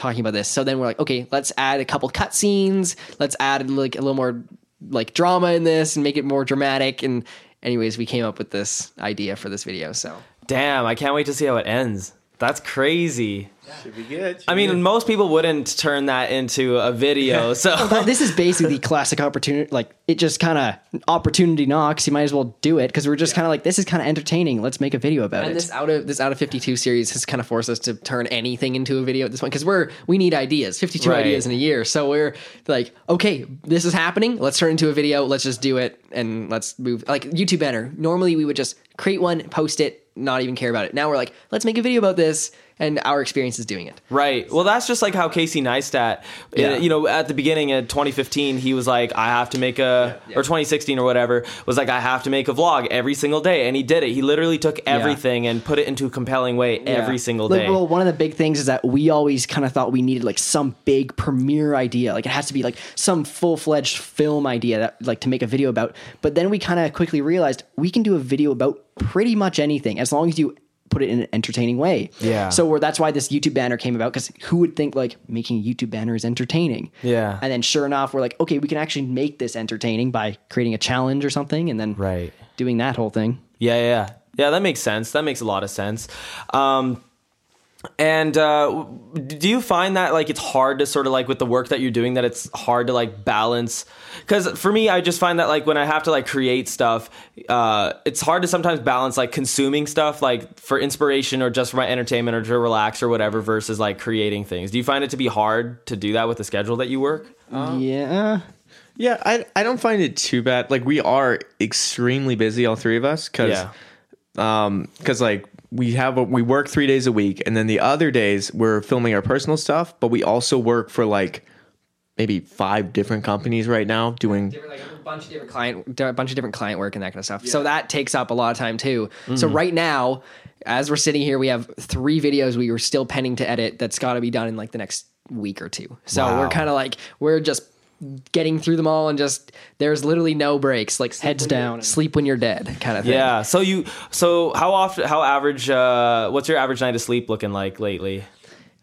talking about this. So then we're like, okay, let's add a couple cutscenes. Let's add like a little more like drama in this and make it more dramatic. And anyways, we came up with this idea for this video. So Damn, I can't wait to see how it ends. That's crazy. Should be good. I mean, most people wouldn't turn that into a video. So But this is basically classic opportunity. Like it just kind of opportunity knocks. You might as well do it because we're just kind of like this is kind of entertaining. Let's make a video about and it. this out of this out of 52 series has kind of forced us to turn anything into a video at this point because we're we need ideas 52 Right. ideas in a year so we're like okay this is happening let's turn it into a video let's just do it and let's move like youtube banner normally we would just create one post it not even care about it. Now we're like let's make a video about this and our experience is doing it Right. Well, that's just like how Casey Neistat, eh, Yeah. you know, at the beginning in 2015, he was like, I have to make a, or 2016 or whatever, was like, I have to make a vlog every single day. And he did it. He literally took everything and put it into a compelling way every single Like, day. well, one of the big things is that we always kind of thought we needed like some big premiere idea. Like it has to be like some full fledged film idea that like to make a video about. But then we kind of quickly realized we can do a video about pretty much anything as long as you put it in an entertaining way. Yeah. So we're, that's why this YouTube banner came about because who would think like making a YouTube banner is entertaining? Yeah. And then sure enough, we're like, okay, we can actually make this entertaining by creating a challenge or something, and then Right. doing that whole thing. Yeah, yeah, yeah. Yeah, that makes sense. That makes a lot of sense. Um, and uh, do you find that like it's hard to sort of like with the work that you're doing that it's hard to like balance? Because for me, I just find that like when I have to like create stuff, uh, it's hard to sometimes balance like consuming stuff like for inspiration or just for my entertainment or to relax or whatever versus like creating things. Do you find it to be hard to do that with the schedule that you work? yeah. Yeah, I I don't find it too bad. Like we are extremely busy, all three of us, because Yeah. um because like we have a, we work three days a week, and then the other days we're filming our personal stuff, but we also work for like maybe five different companies right now doing different, like a bunch of different client, a bunch of different client work and that kind of stuff. So that takes up a lot of time too. So mm-hmm. right now, as we're sitting here, we have three videos we were still pending to edit. That's got to be done in like the next week or two. So Wow. we're kind of like we're just getting through them all and just there's literally no breaks. Like sleep Heads down. sleep when you're dead, kind of thing. Yeah. So you so how often how average uh what's your average night of sleep looking like lately?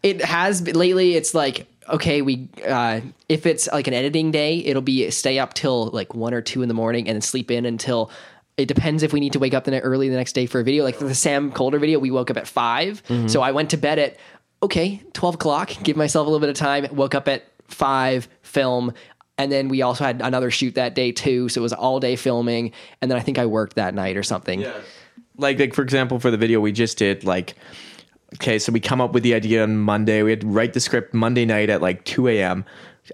it has been lately it's like okay we uh if it's like an editing day it'll be stay up till like one or two in the morning and then sleep in until it depends if we need to wake up the ne- early the next day for a video like the sam kolder video we woke up at 5 so i went to bed at okay 12 o'clock give myself a little bit of time woke up at 5 film and then we also had another shoot that day too so it was all day filming and then i think i worked that night or something. Yeah. like like for example for the video we just did like okay so we come up with the idea on monday. We had to write the script monday night at like 2 a.m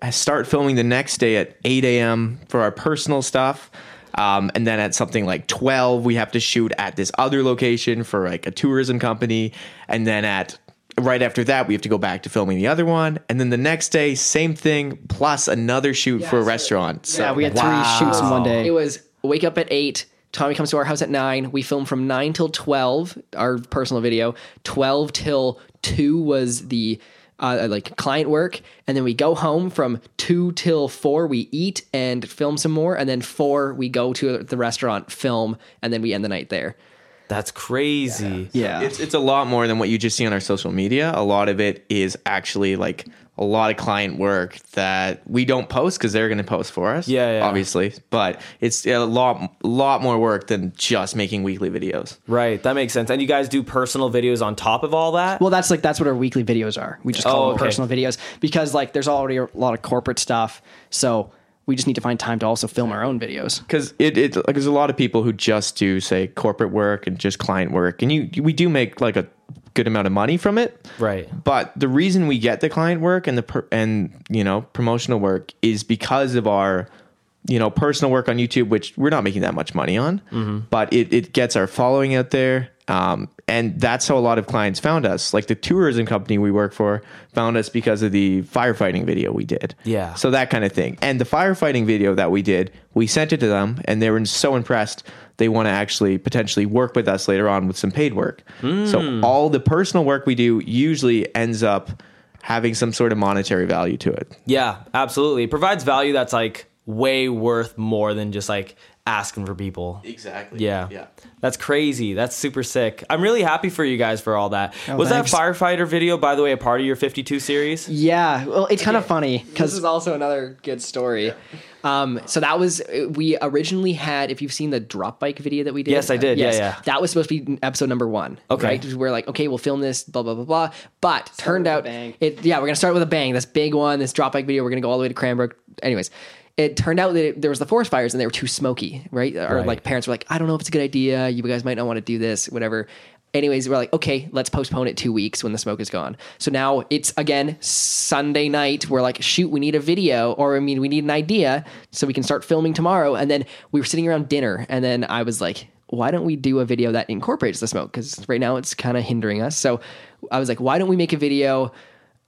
i start filming the next day at 8 a.m for our personal stuff um, and then at something like 12 we have to shoot at this other location for like a tourism company and then at right after that we have to go back to filming the other one and then the next day same thing plus another shoot for a restaurant so Yeah, we had three shoots in one day. It was wake up at eight. Tommy comes to our house at nine. We film from nine till twelve. Our personal video. Twelve till two was the uh, like client work, and then we go home from two till four. We eat and film some more, and then four we go to the restaurant, film, and then we end the night there. That's crazy. yeah. It's it's a lot more than what you just see on our social media. A lot of it is actually like a lot of client work that we don't post because they're going to post for us. Yeah, yeah. obviously. But it's a lot lot more work than just making weekly videos. Right. That makes sense. And you guys do personal videos on top of all that? Well, that's like that's what our weekly videos are. We just call Oh, them okay. personal videos because like there's already a lot of corporate stuff, so we just need to find time to also film our own videos. Because it, it like there's a lot of people who just do say corporate work and just client work, and you we do make like a good amount of money from it. Right. But the reason we get the client work and the per, and you know promotional work is because of our you know, personal work on YouTube, which we're not making that much money on, mm-hmm. but it, it gets our following out there. Um, and that's how a lot of clients found us. Like the tourism company we work for found us because of the firefighting video we did. Yeah. So that kind of thing. And the firefighting video that we did, we sent it to them and they were so impressed they want to actually potentially work with us later on with some paid work. So all the personal work we do usually ends up having some sort of monetary value to it. Yeah, absolutely. It provides value that's like way worth more than just like asking for people. Exactly. Yeah. Yeah. That's crazy. That's super sick. I'm really happy for you guys for all that. Oh, Was thanks. that firefighter video, by the way, a part of your 52 series? Yeah, well, it's kind of funny because This is also another good story. Um, so that was we originally had. If you've seen the drop bike video that we did, Yes, I did. Yeah, yeah. That was supposed to be episode number one. Okay. right? We're like, okay, we'll film this, blah blah blah blah. But turned out, bang. it yeah, we're gonna start with a bang. This big one, this drop bike video. We're gonna go all the way to Cranbrook. Anyways. It turned out that it, there was the forest fires and they were too smoky, right? Or Right. like parents were like, I don't know if it's a good idea. You guys might not want to do this, whatever. Anyways, we're like, okay, let's postpone it two weeks when the smoke is gone. So now it's again Sunday night. We're like, shoot, we need a video, or I mean, we need an idea so we can start filming tomorrow. And then we were sitting around dinner, and then I was like, why don't we do a video that incorporates the smoke? Because right now it's kind of hindering us. So I was like, why don't we make a video?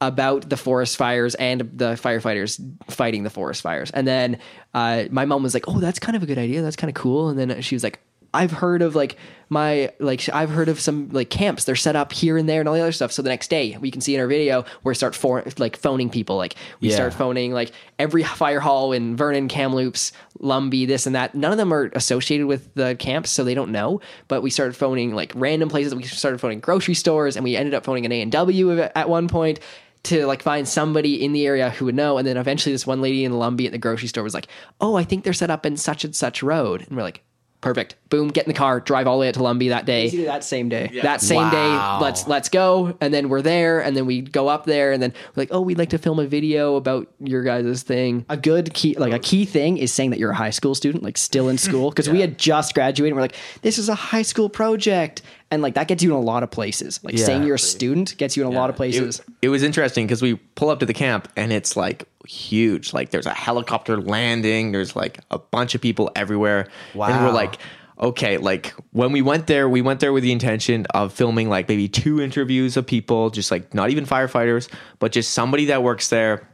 About the forest fires and the firefighters fighting the forest fires. And then uh, my mom was like, "Oh, that's kind of a good idea. That's kind of cool." And then she was like, "I've heard of like my like I've heard of some like camps. They're set up here and there and all the other stuff." So the next day, we can see in our video where we start for like phoning people. Like we Yeah. start phoning like every fire hall in Vernon, Kamloops, Lumby, this and that. None of them are associated with the camps, so they don't know. But we started phoning like random places. We started phoning grocery stores, and we ended up phoning an A and W at one point to like find somebody in the area who would know. And then eventually, this one lady in Lumby at the grocery store was like, "Oh, I think they're set up in such and such road," and we're like. Perfect. Boom. Get in the car. Drive all the way out to Lumby that day easy that same day. that same Wow. day let's let's go and then we're there and then we go up there and then we're like oh we'd like to film a video about your guys' thing A good key, like a key thing, is saying that you're a high school student, like still in school, because we had just graduated. and We're like, this is a high school project, and like that gets you in a lot of places. Like Yeah. saying you're a student gets you in a lot of places. It, it was interesting because we pull up to the camp and it's like huge. Like there's a helicopter landing. There's like a bunch of people everywhere. Wow. And we're like, okay, like when we went there, we went there with the intention of filming like maybe two interviews of people, just like not even firefighters, but just somebody that works there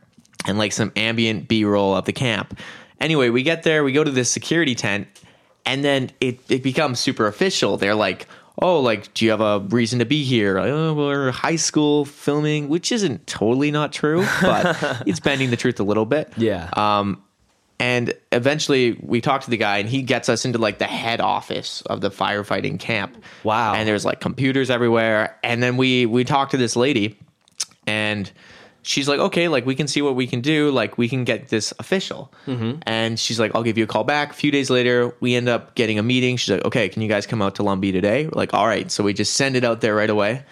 and like some ambient B roll of the camp. Anyway, we get there, we go to this security tent, and then it, it becomes super official. They're like, oh, like, do you have a reason to be here? Like, oh, we're high school filming, which isn't totally not true, but it's bending the truth a little bit. Yeah. Um, and eventually we talk to the guy and he gets us into like the head office of the firefighting camp. Wow. And there's like computers everywhere. And then we we talk to this lady and she's like, okay, like we can see what we can do. Like we can get this official. And she's like, I'll give you a call back. A few days later, we end up getting a meeting. She's like, okay, can you guys come out to Lumby today? We're like, all right. So we just send it out there right away.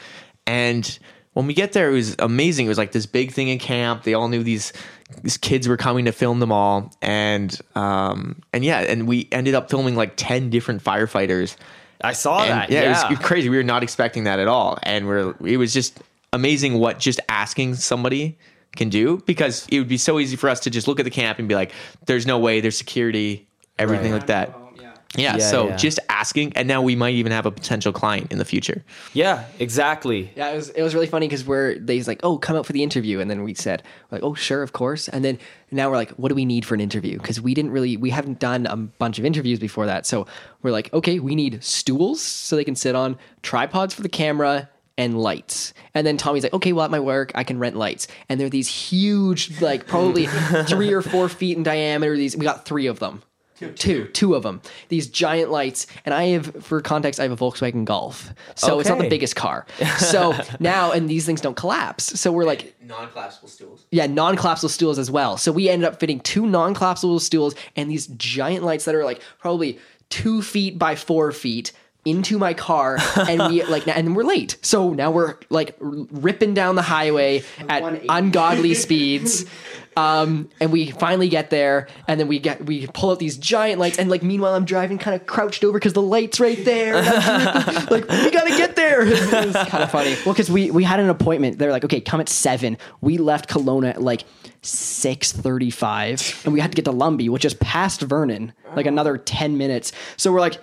And when we get there, it was amazing. It was like this big thing in camp. They all knew these these kids were coming to film them all, and um and yeah, and we ended up filming like ten different firefighters. I saw And that. yeah, Yeah. it was crazy. We were not expecting that at all, and we're it was just amazing what just asking somebody can do because it would be so easy for us to just look at the camp and be like, "There's no way. There's security, everything Right. like that." Yeah, Yeah, so yeah. just asking, and now we might even have a potential client in the future. yeah, exactly. yeah it was it was really funny because we're they's like oh come out for the interview and then we said like oh sure of course and then now we're like what do we need for an interview because we didn't really we haven't done a bunch of interviews before that so we're like okay we need stools so they can sit on tripods for the camera and lights. And then Tommy's like, okay, well, at my work, I can rent lights. And they're these huge, like probably three or four feet in diameter. These, we got three of them. Two, two of them. These giant lights, and I have, for context, I have a Volkswagen Golf, so it's not the biggest car. So now, and these things don't collapse. So we're like, Non-collapsible stools. yeah, non-collapsible stools as well. So we ended up fitting two non-collapsible stools and these giant lights that are like probably two feet by four feet into my car and we like and we're late. So now we're like ripping down the highway at ungodly speeds. Um and we finally get there and then we get we pull out these giant lights and like meanwhile i'm driving kind of crouched over because the light's right there. And I'm dripping, like we gotta get there. It was kind of funny. Well, because we we had an appointment. They're like, okay, come at seven. We left Kelowna at like six thirty-five, and we had to get to Lumby, which is past Vernon, like another ten minutes. So we're like,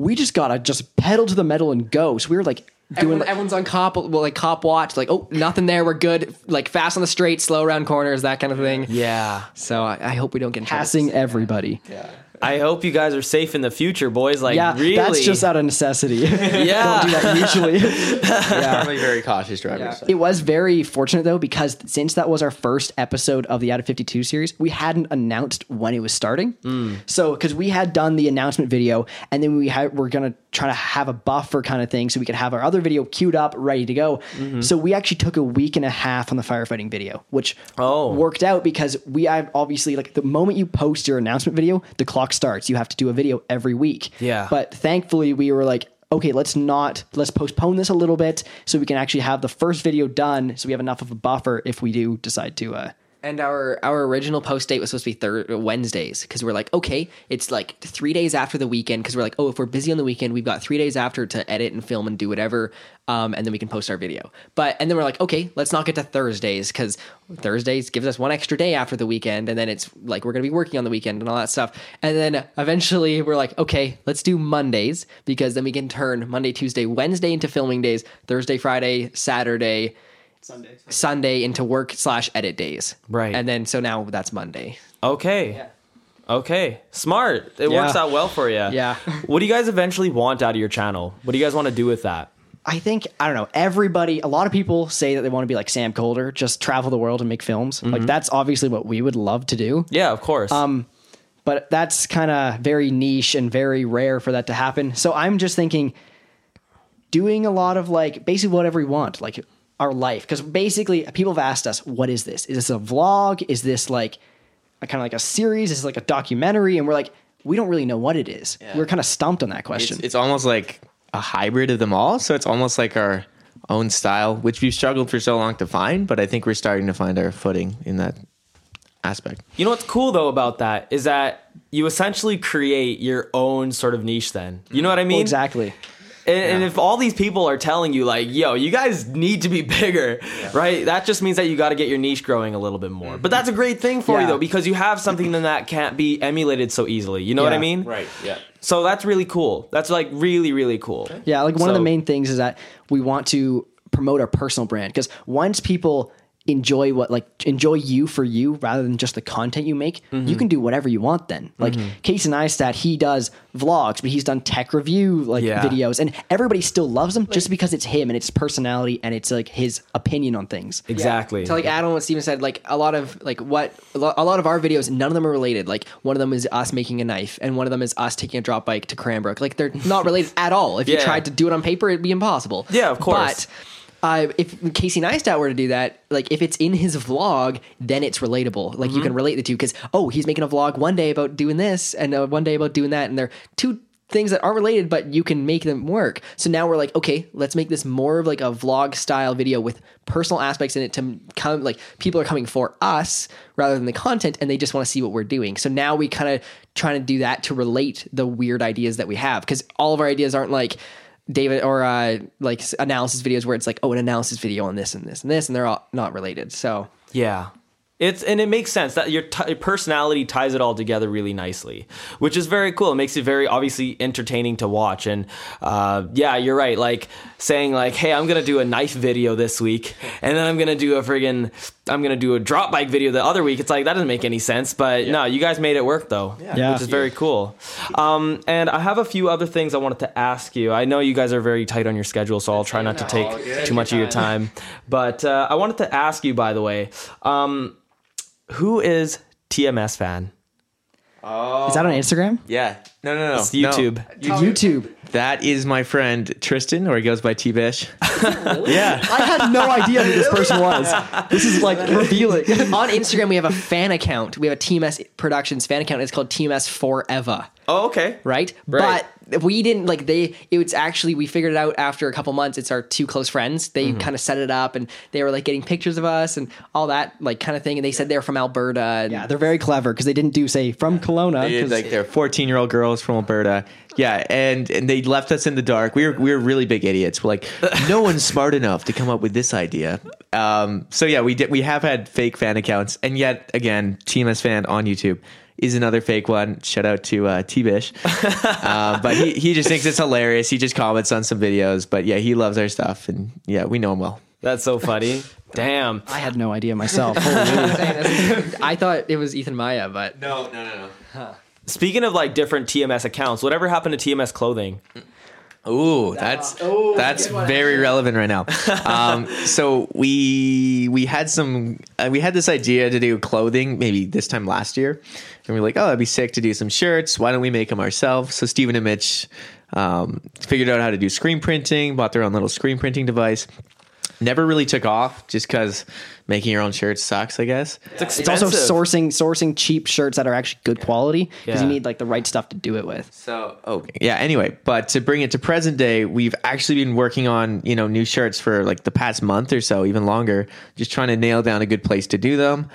we just gotta just pedal to the metal and go. So we were like doing. Everyone, like- everyone's on cop, well, like cop watch, like oh, nothing there, we're good. Like fast on the straight, slow around corners, that kind of thing. Yeah. So I, I hope we don't get passing everybody. I hope you guys are safe in the future, boys. Like, Yeah, really. that's just out of necessity. yeah. do that usually. Normally very cautious drivers. so. It was very fortunate though because since that was our first episode of the Out of 52 series, we hadn't announced when it was starting. Hmm. So because we had done the announcement video and then we had we're gonna try to have a buffer kind of thing so we could have our other video queued up, ready to go. So we actually took a week and a half on the firefighting video, which Oh. worked out because we have obviously like the moment you post your announcement video, the clock starts. You have to do a video every week. Yeah. But thankfully we were like okay let's not let's postpone this a little bit so we can actually have the first video done so we have enough of a buffer if we do decide to uh And our our original post date was supposed to be thir- Wednesdays because we're like, okay, it's like three days after the weekend because we're like, oh, if we're busy on the weekend, we've got three days after to edit and film and do whatever, um, and then we can post our video. But and then we're like, okay, let's not get to Thursdays because Thursdays gives us one extra day after the weekend, and then it's like we're gonna be working on the weekend and all that stuff. And then eventually we're like, okay, let's do Mondays because then we can turn Monday, Tuesday, Wednesday into filming days, Thursday, Friday, Saturday. Sunday into work slash edit days. Right. And then so now that's Monday. Okay. Okay. Smart. It Yeah. works out well for you. Yeah. what do you guys eventually want out of your channel? What do you guys want to do with that? i think i don't know everybody a lot of people say that they want to be like sam Kolder, just travel the world and make films like that's obviously what we would love to do Yeah, of course. Um, but that's kind of very niche and very rare for that to happen. So I'm just thinking doing a lot of like basically whatever we want, like our life. Because basically, people have asked us, what is this? Is this a vlog? Is this like a kind of like a series? Is this like a documentary? And we're like, we don't really know what it is. We're kind of stumped on that question. It's, it's almost like a hybrid of them all. So it's almost like our own style, which we've struggled for so long to find. But I think we're starting to find our footing in that aspect. you know what's cool though about that is that you essentially create your own sort of niche then. You know what I mean? Well, exactly. And, and if all these people are telling you like, "Yo, you guys need to be bigger," right? That just means that you got to get your niche growing a little bit more. But that's a mm-hmm. great thing for you though, because you have something then that can't be emulated so easily. You know what I Yeah. mean? Yeah. So that's really cool. That's like really really cool. Yeah, like one of the main things is that we want to promote our personal brand because once people enjoy what like enjoy you for you rather than just the content you make, Mm-hmm. you can do whatever you want then. Like Casey Neistat, he does vlogs, but he's done tech review like Yeah. videos and everybody still loves him just because it's him and it's personality and it's like his opinion on things. Exactly. So like add on what Steven said, like a lot of like what a lot of our videos, none of them are related. Like one of them is us making a knife, and one of them is us taking a drop bike to Cranbrook. Like they're not related at all. If you tried to do it on paper, it'd be impossible. Yeah, of course. But uh, if Casey Neistat were to do that, like if it's in his vlog, then it's relatable. Like Mm-hmm. you can relate the two because oh, he's making a vlog one day about doing this and uh, one day about doing that, and they're two things that aren't related, but you can make them work. So now we're like, okay, let's make this more of like a vlog style video with personal aspects in it to come like people are coming for us rather than the content and they just want to see what we're doing. So now we kind of trying to do that to relate the weird ideas that we have because all of our ideas aren't like David or uh, like analysis videos where it's like, oh, an analysis video on this and this and this, and they're all not related. So Yeah. It's and it makes sense that your, t- your personality ties it all together really nicely, which is very cool. It makes it very obviously entertaining to watch. And uh, yeah, you're right. Like saying like, "Hey, I'm gonna do a knife video this week, and then I'm gonna do a friggin' I'm gonna do a drop bike video the other week." It's like that doesn't make any sense. But no, you guys made it work though, Yeah. which is very cool. Um, and I have a few other things I wanted to ask you. I know you guys are very tight on your schedule, so I'll try not to take too much of your time. But uh, I wanted to ask you, by the way. Um, who is TMS fan? Is that on oh. Instagram? Yeah. No, no, no. It's YouTube. No. YouTube. That is my friend Tristan, or he goes by T Bish. Yeah. I had no idea who this person was. This is like revealing. on Instagram we have a fan account. We have a TMS Productions fan account. It's called TMS Forever. Oh, okay. right? Right. But we didn't like they. It was actually we figured it out after a couple months. It's our two close friends. They Mm-hmm. kind of set it up, and they were like getting pictures of us and all that like kind of thing. And they said they're from Alberta. And Yeah, they're very clever because they didn't do say from Kelowna. They- 'cause- like they're 14 year old girls from Alberta. Yeah, and and they left us in the dark. We were we were really big idiots. We're like, no one's smart enough to come up with this idea. Um, so yeah, we did. We have had fake fan accounts, and yet again, TMS fan on YouTube is another fake one. Shout out to uh, T Bish, uh, but he he just thinks it's hilarious. He just comments on some videos, but yeah, he loves our stuff, and yeah, we know him well. That's so funny. Damn. I had no idea myself. I thought it was Ethan Maya, but No, no, no, no. Speaking of like different TMS accounts, whatever happened to TMS clothing? Ooh, that's that's very relevant right now. Um, so we we had some uh, we had this idea to do clothing maybe this time last year, and we are like, oh, it'd be sick to do some shirts. Why don't we make them ourselves? So Stephen and Mitch um, figured out how to do screen printing, bought their own little screen printing device. Never really took off, just because making your own shirts sucks, I guess. It's It's expensive. also sourcing sourcing cheap shirts that are actually good quality because Yeah. you need like the right stuff to do it with. So okay, yeah. Anyway, but to bring it to present day, we've actually been working on you know new shirts for like the past month or so, even longer. Just trying to nail down a good place to do them,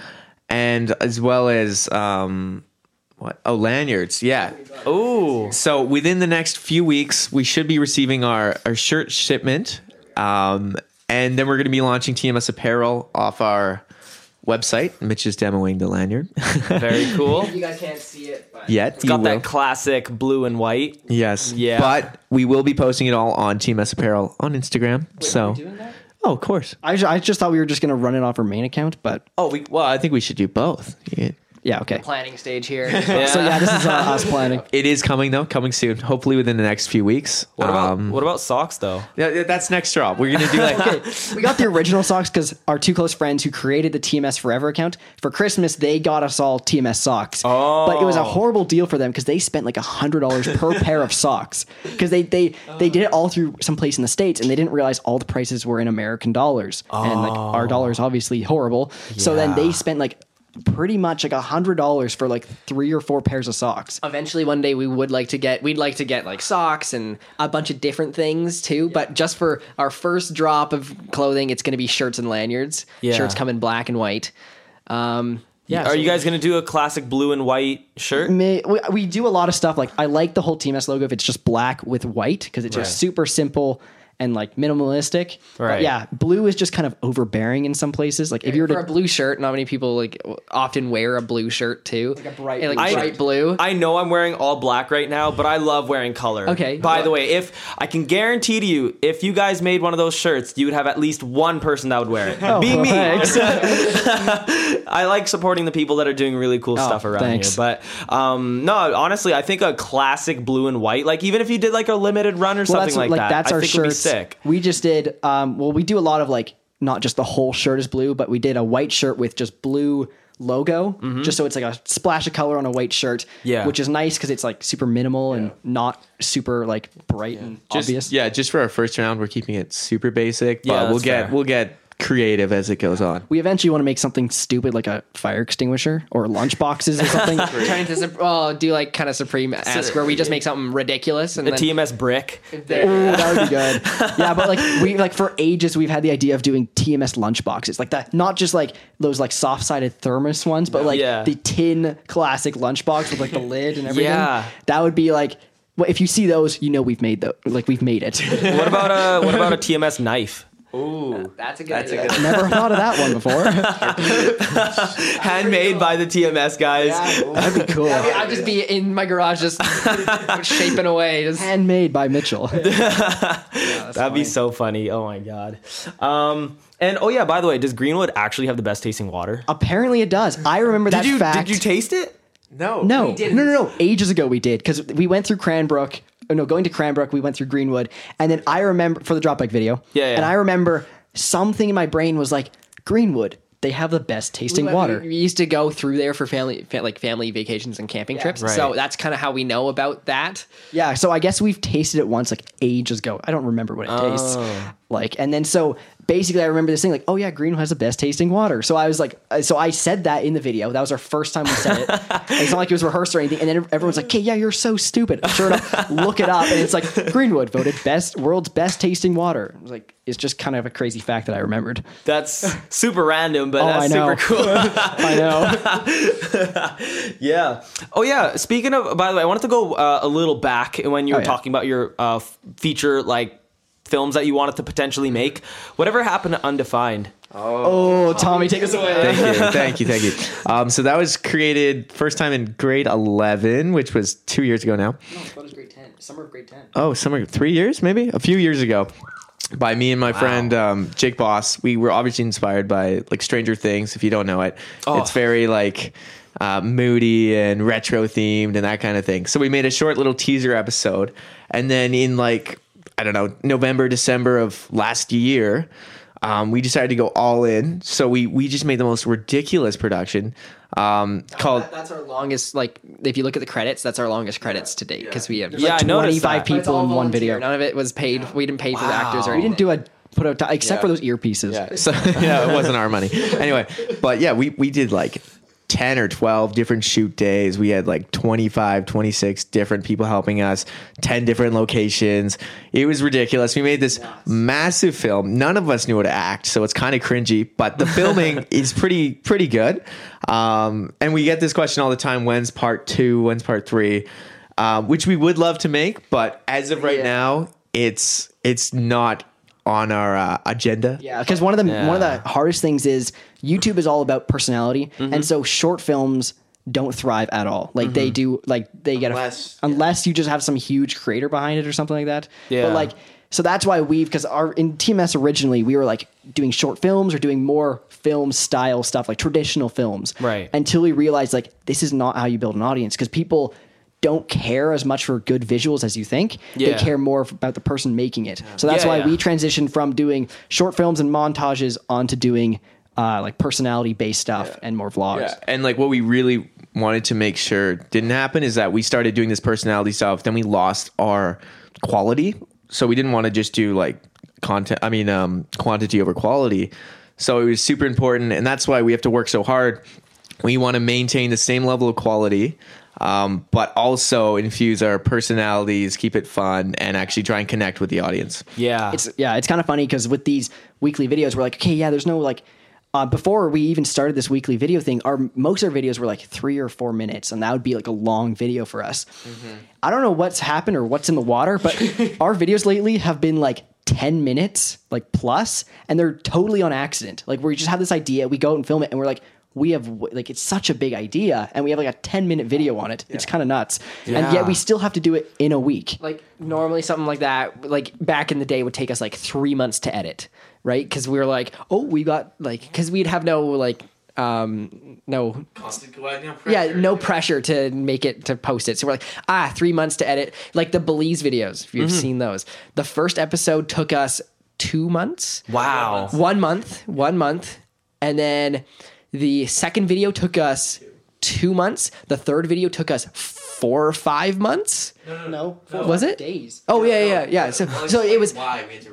and as well as um, what? Oh, lanyards. Yeah. Ooh. So within the next few weeks, we should be receiving our our shirt shipment, um, and then we're going to be launching TMS apparel off our website. Mitch is demoing the lanyard. Very cool. you guys can't see it. But Yet It's got you that will. classic blue and white. Yes. Yeah. But we will be posting it all on TMS Apparel on Instagram. so, oh, of course. I, ju- I just thought we were just gonna run it off our main account, but Oh, we, well, I think we should do both. Yeah. Yeah, okay. planning stage here. So yeah, this is uh, us planning. It is coming though, coming soon. Hopefully within the next few weeks. What about Um, what about socks though? yeah, yeah, that's next drop. We're gonna do like We got the original socks because our two close friends who created the TMS Forever account for Christmas, they got us all TMS socks. Oh. But it was a horrible deal for them because they spent like a hundred dollars per pair of socks because they they they did it all through some place in the states and they didn't realize all the prices were in American dollars and like our dollar is obviously horrible. So then they spent like pretty much like a hundred dollars for like three or four pairs of socks. Eventually, one day we would like to get. We'd like to get like socks and a bunch of different things too. But just for our first drop of clothing, it's going to be shirts and lanyards. Yeah. Shirts come in black and white. Um, yeah. Are so- you guys gonna do a classic blue and white shirt? May, we, we do a lot of stuff like I like the whole TMS logo if it's just black with white because it's just super simple and like minimalistic. But Right. yeah, blue is just kind of overbearing in some places. Like if you were to, for a blue shirt, not many people like often wear a blue shirt too. Like a bright like blue I- bright blue. I know I'm wearing all black right now, but I love wearing color. Okay. By the way, if I can guarantee to you, if you guys made one of those shirts, you would have at least one person that would wear it. Being me. thanks. I like supporting the people that are doing really cool stuff around thanks. here. But um, no, honestly, I think a classic blue and white, like even if you did like a limited run or well, something that's like, like that, that's I our think shirts. Sick. We just did. Um, well, we do a lot of like not just the whole shirt is blue, but we did a white shirt with just blue logo, just so it's like a splash of color on a white shirt. Mm-hmm. Yeah. which is nice because it's like super minimal and not super like bright and just, obvious. yeah, just for our first round, we're keeping it super basic. But Yeah, we'll get fair. we'll get creative as it goes on. We eventually want to make something stupid like a fire extinguisher or lunch boxes or something. Turn into Sup- well, do like kind of Supreme esque where we just make something ridiculous and A then TMS brick. Ooh, that would be good. Yeah, but like we like for ages we've had the idea of doing TMS lunch boxes like that. Not just like those like soft sided thermos ones, but like Yeah. the tin classic lunchbox with like the lid and everything. Yeah. that would be like. Well, if you see those, you know we've made the like we've made it. What about a what about a TMS knife? Ooh, that's a good. That's a idea. good- Never thought of that one before. Handmade by the TMS guys. That'd be cool. I mean, I'd just be in my garage just shaping away. Just Handmade by Mitchell. That'd be so funny. Oh my god. Um, and oh yeah, by the way, does Greenwood actually have the best tasting water? Apparently it does. I remember that did you fact. did you taste it? no, No, no, didn't. no, no. Ages ago we did because we went through Cranbrook. Oh, No, going to Cranbrook, we went through Greenwood, and then I remember for the drop bike video. Yeah, yeah. And I remember something in my brain was like Greenwood. They have the best tasting we, water. We used to go through there for family, fa- like family vacations and camping trips. Right. So that's kind of how we know about that. Yeah, so I guess we've tasted it once, like ages ago. I don't remember what it oh. tastes Oh. Like, and then so basically, I remember this thing like, oh yeah, Greenwood has the best tasting water. So I was like, uh, so I said that in the video. That was our first time we said it. It's not like it was rehearsed or anything. And then everyone's like, okay, yeah, you're so stupid. Sure enough, look it up, and it's like Greenwood voted best world's best tasting water. I was like, it's just kind of a crazy fact that I remembered. That's super random, but Oh, that's super cool. I know. yeah. Oh yeah. Speaking of, by the way, I wanted to go uh, a little back when you Oh, were yeah. talking about your uh, feature like films that you wanted to potentially make. Whatever happened to Undefined? Oh, Tommy, take us away. Thank you, thank you, thank you. Um, so that was created first time in grade eleven, which was two years ago now. that was grade ten. Summer of grade ten. Oh, summer three years, maybe a few years ago. By me and my friend um, Jake Boss, we were obviously inspired by like Stranger Things. If you don't know it, Oh. it's very like uh, moody and retro themed and that kind of thing. So we made a short little teaser episode, and then in like I don't know November, December of last year, um, we decided to go all in. So we we just made the most ridiculous production um, called That- that's our longest. Like, if you look at the credits, that's our longest credits to date because we have Yeah, I noticed that. Twenty-five people in one video. None of it was paid. We didn't pay for the actors or Wow. We didn't do a put a except Yeah. for those earpieces. Yeah. So yeah, it wasn't our money. Anyway, but yeah, we we did like 10 or 12 different shoot days. We had like 25, 26 different people helping us, 10 different locations. It was ridiculous. We made this massive film. None of us knew how to act, so it's kind of cringy, but the filming is pretty pretty good. Um, and we get this question all the time, when's part 2, when's part 3? Uh, which we would love to make, but as of right Yeah. now, it's it's not on our uh, agenda. Yeah, because one of the one of the hardest things is YouTube is all about personality, Mm-hmm. and so short films don't thrive at all. Like they do, like they get Unless- a, unless you just have some huge creator behind it or something like that. Yeah. but like so that's why we've because our in TMS originally we were like doing short films or doing more film style stuff like traditional films, Right. Until we realized like this is not how you build an audience because people. Don't care as much for good visuals as you think. Yeah. They care more about the person making it. So that's Yeah, why yeah. we transitioned from doing short films and montages onto doing uh, like personality based stuff and more vlogs. Yeah, and like what we really wanted to make sure didn't happen is that we started doing this personality stuff, then we lost our quality. So we didn't want to just do like content. I mean, um, quantity over quality. So it was super important, and that's why we have to work so hard. We want to maintain the same level of quality, um, but also infuse our personalities, keep it fun, and actually try and connect with the audience. Yeah. It's yeah, it's kind of funny because with these weekly videos, we're like, okay, yeah, there's no like. Uh, before we even started this weekly video thing, our most of our videos were like three or four minutes, and that would be like a long video for us. I don't know what's happened or what's in the water, but our videos lately have been like 10 minutes, like plus, and they're totally on accident. Like we just have this idea, we go out and film it, and we're like, we have like it's such a big idea, and we have like a 10 minute video on it. It's kind of nuts, and yet we still have to do it in a week. like normally something like that like back in the day would take us like three months to edit right? Because we were like oh we got like because we'd have no like um no Constant yeah no pressure to make it to post it. So we're like ah three months to edit. Like the belize videos if you've seen those. The first episode took us two months. Wow. one month, one month, and then the second video took us two months. The third video took us four or five months. No, no, no. Was it days? Oh yeah, yeah, yeah. So, so it was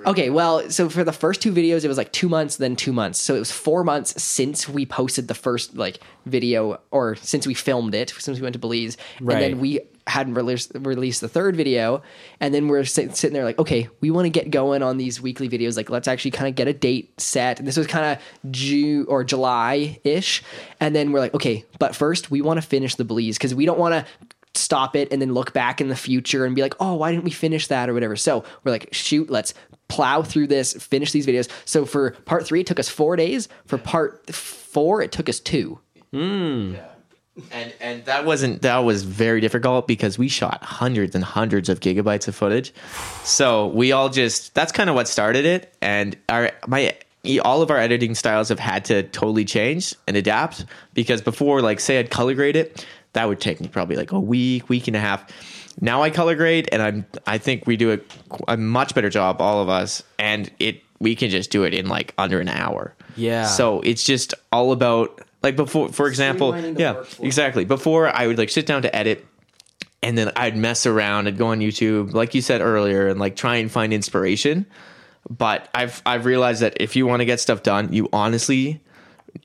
okay. Well, so for the first two videos, it was like two months, then two months. So it was four months since we posted the first like video, or since we filmed it, since we went to Belize, Right. and then we hadn't released released the third video, and then we're sit, sitting there like, okay, we want to get going on these weekly videos. Like, let's actually kind of get a date set. And this was kind of June or July ish, and then we're like, okay, but first we want to finish the Belize because we don't want to stop it and then look back in the future and be like, oh, why didn't we finish that or whatever. So we're like, shoot, let's plow through this, finish these videos. So for part three, it took us four days. For part four, it took us two. Hmm. And and that wasn't that was very difficult because we shot hundreds and hundreds of gigabytes of footage. So we all just that's kind of what started it and our my all of our editing styles have had to totally change and adapt because before like say I'd color grade it, that would take me probably like a week, week and a half. Now I color grade and I'm I think we do a, a much better job all of us and it we can just do it in like under an hour. Yeah. So it's just all about like before for example, yeah. workflow. Exactly. Before I would like sit down to edit and then I'd mess around and go on YouTube, like you said earlier, and like try and find inspiration. But I've I've realized that if you want to get stuff done, you honestly,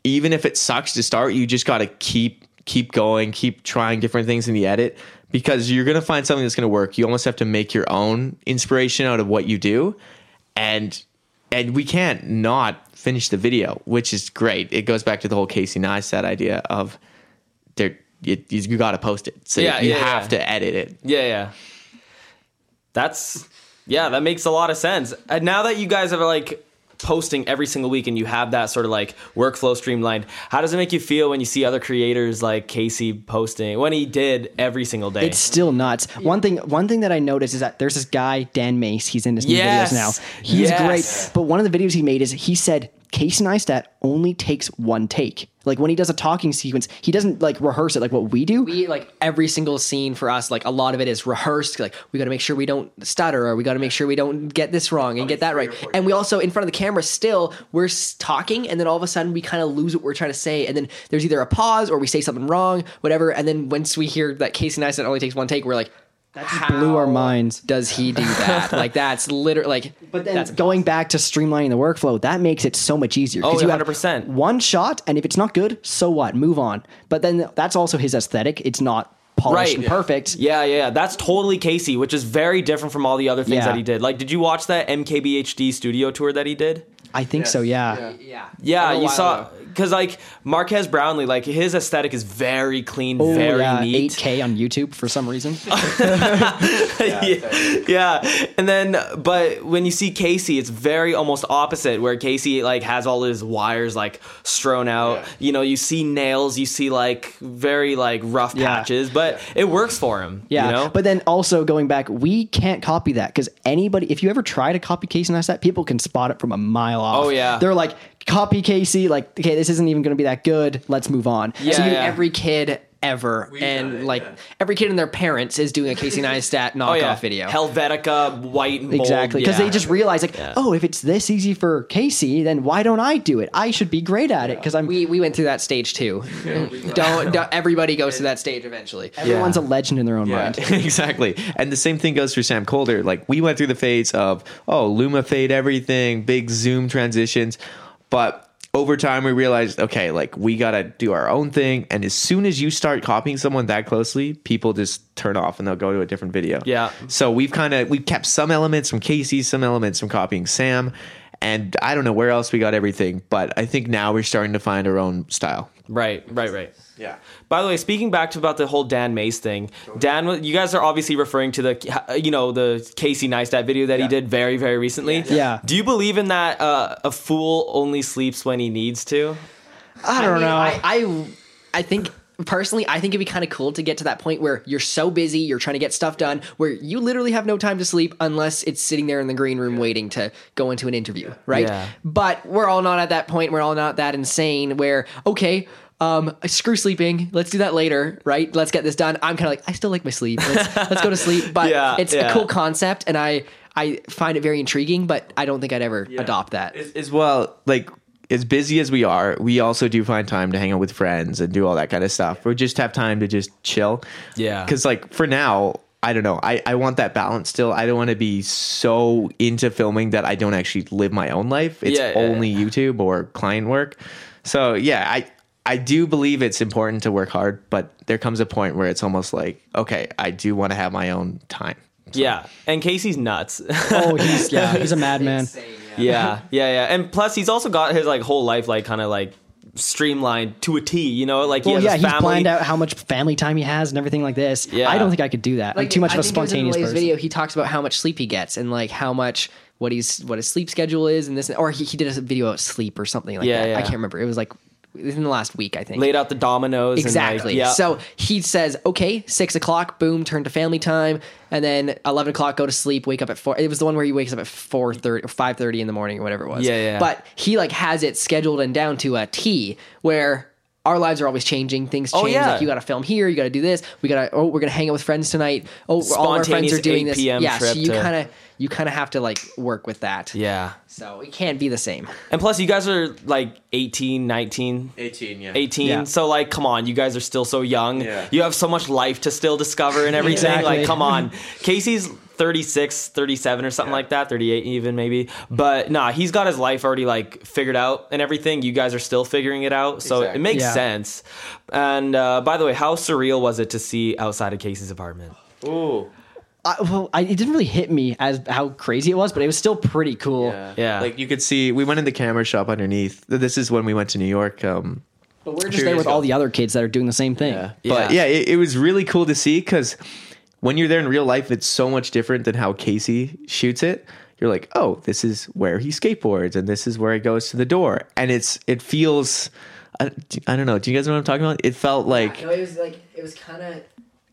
even if it sucks to start, you just got to keep keep going, keep trying different things in the edit because you're gonna find something that's gonna work. You almost have to make your own inspiration out of what you do, and and we can't not finish the video, which is great. It goes back to the whole Casey Neistat idea of there you, you got to post it, so Yeah, you yeah, have yeah. to edit it. Yeah, yeah. That's yeah, that makes a lot of sense. And now that you guys are like posting every single week and you have that sort of like workflow streamlined, how does it make you feel when you see other creators like Casey posting when he did every single day? It's still nuts. One thing, one thing that I noticed is that there's this guy Dan Mace. He's in his new Yes. videos now. He's Yes. great. But one of the videos he made is he said Casey Neistat only takes one take. Like when he does a talking sequence, he doesn't like rehearse it like what we do. we like every single scene for us like a lot of it is rehearsed like we got to make sure we don't stutter or we got to make sure we don't get this wrong and get that right and we also in front of the camera still we're talking and then all of a sudden we kind of lose what we're trying to say and then there's either a pause or we say something wrong whatever and then once we hear that Casey Neistat only takes one take we're like that just blew our minds. does he do that like that's literally like But then that's going back to streamlining the workflow, that makes it so much easier. Oh, you have 100%. One shot, and if it's not good, so what? Move on. But then that's also his aesthetic. It's not polished Right. and perfect. yeah, yeah, yeah. That's totally Casey, which is very different from all the other things Yeah. that he did. Like, did you watch that MKBHD studio tour that he did? I think so. Yeah. yeah Yeah, A you saw ago. Because like Marques Brownlee, like his aesthetic is very clean, Oh, very yeah. neat. 8K on YouTube for some reason. yeah, yeah. And then, but when you see Casey, it's very almost opposite, where Casey like has all his wires like strewn out. You know, you see nails, you see like very like rough Yeah. patches, but it works for him. Yeah, you know? but then also going back, we can't copy that because anybody, if you ever try to copy Casey Neistat, people can spot it from a mile off. Oh, yeah. they're like, copy Casey, like, okay, this isn't even going to be that good. Let's move on. Yeah, so you, yeah. every kid ever and it, like yeah. every kid and their parents is doing a Casey Neistat knockoff oh yeah, video. Helvetica, white, and Exactly, because yeah. they just realize like, Yeah. oh, if it's this easy for Casey, then why don't I do it? I should be great at it because I'm. we we went through that stage too. don't, don't everybody goes through that stage eventually. everyone's a legend in their own Yeah, mind. exactly. And the same thing goes for Sam Kolder. Like we went through the phase of oh Luma fade everything, big zoom transitions, but over time we realized okay, like we gotta do our own thing. And as soon as you start copying someone that closely, people just turn off and they'll go to a different video. Yeah. So we've kind of we've kept some elements from Casey, some elements from copying Sam. And I don't know where else we got everything, but I think now we're starting to find our own style. Right, right, right. Yeah. By the way, speaking back to about the whole Dan Mace thing, Dan, you guys are obviously referring to the, you know, the Casey Neistat video that he did very, very recently. Yeah. Do you believe in that? Uh, a fool only sleeps when he needs to. I don't mean, know. I, I I think personally, I think it'd be kind of cool to get to that point where you're so busy, you're trying to get stuff done, where you literally have no time to sleep unless it's sitting there in the green room waiting to go into an interview, right? Yeah. But we're all not at that point. We're all not that insane. Where okay. Um, screw sleeping. Let's do that later, right? Let's get this done. I'm kind of like, I still like my sleep. Let's, let's go to sleep. But Yeah, it's yeah. a cool concept, and I I find it very intriguing. But I don't think I'd ever adopt that. as well like as busy as we are we also do find time to hang out with friends and do all that kind of stuff we just have time to just chill Yeah. because like for now i don't know I, I want that balance still i don't want to be so into filming that i don't actually live my own life it's Yeah, yeah, only youtube or client work so yeah i I do believe it's important to work hard, but there comes a point where it's almost like, okay, I do want to have my own time. Yeah. And Casey's nuts. oh, he's yeah, he's a madman. Yeah, yeah, yeah. And plus, he's also got his like whole life like kind of like streamlined to a T. You know, like he Well, has yeah, his he's family. planned out how much family time he has and everything like this. Yeah. I don't think I could do that. I'm too much of a think it in spontaneous person. video. He talks about how much sleep he gets and like how much what he's what his sleep schedule is and this or he, he did a video about sleep or something like Yeah, that. yeah. I can't remember. It was like within the last week, I think. laid out the dominoes. Exactly. And like, yeah. So he says, okay, six o'clock, boom, turn to family time, and then eleven o'clock, go to sleep, wake up at four. It was the one where he wakes up at four thirty or five thirty in the morning or whatever it was. Yeah, yeah. But he like has it scheduled and down to a T where our lives are always changing. Things oh, change. Oh, yeah. Like you got to film here, you got to do this. We got to. Oh, we're gonna hang out with friends tonight. Oh, all our friends are doing 8 this. PM Yeah. So you to- kind of you kind of have to like work with that. yeah. So it can't be the same. And plus, you guys are like 18, 19, 18, yeah. 18. Yeah. So, like, come on, you guys are still so young. Yeah. You have so much life to still discover and everything. Exactly. Like, come on. Casey's 36, 37 or something like that, 38 even maybe. But nah, he's got his life already like figured out and everything. You guys are still figuring it out. So Exactly. it makes Yeah. sense. And uh, by the way, how surreal was it to see outside of Casey's apartment? Ooh. I, well, I, it didn't really hit me as how crazy it was, but it was still pretty cool. Yeah. Like you could see, we went in the camera shop underneath. This is when we went to New York. Um, But we're just there with ago. all the other kids that are doing the same thing. But Yeah. yeah, it, it was really cool to see because when you're there in real life, it's so much different than how Casey shoots it. You're like, oh, this is where he skateboards, and this is where he goes to the door, and it's it feels. I, I don't know. Do you guys know what I'm talking about? It felt like No, it was like it was kind of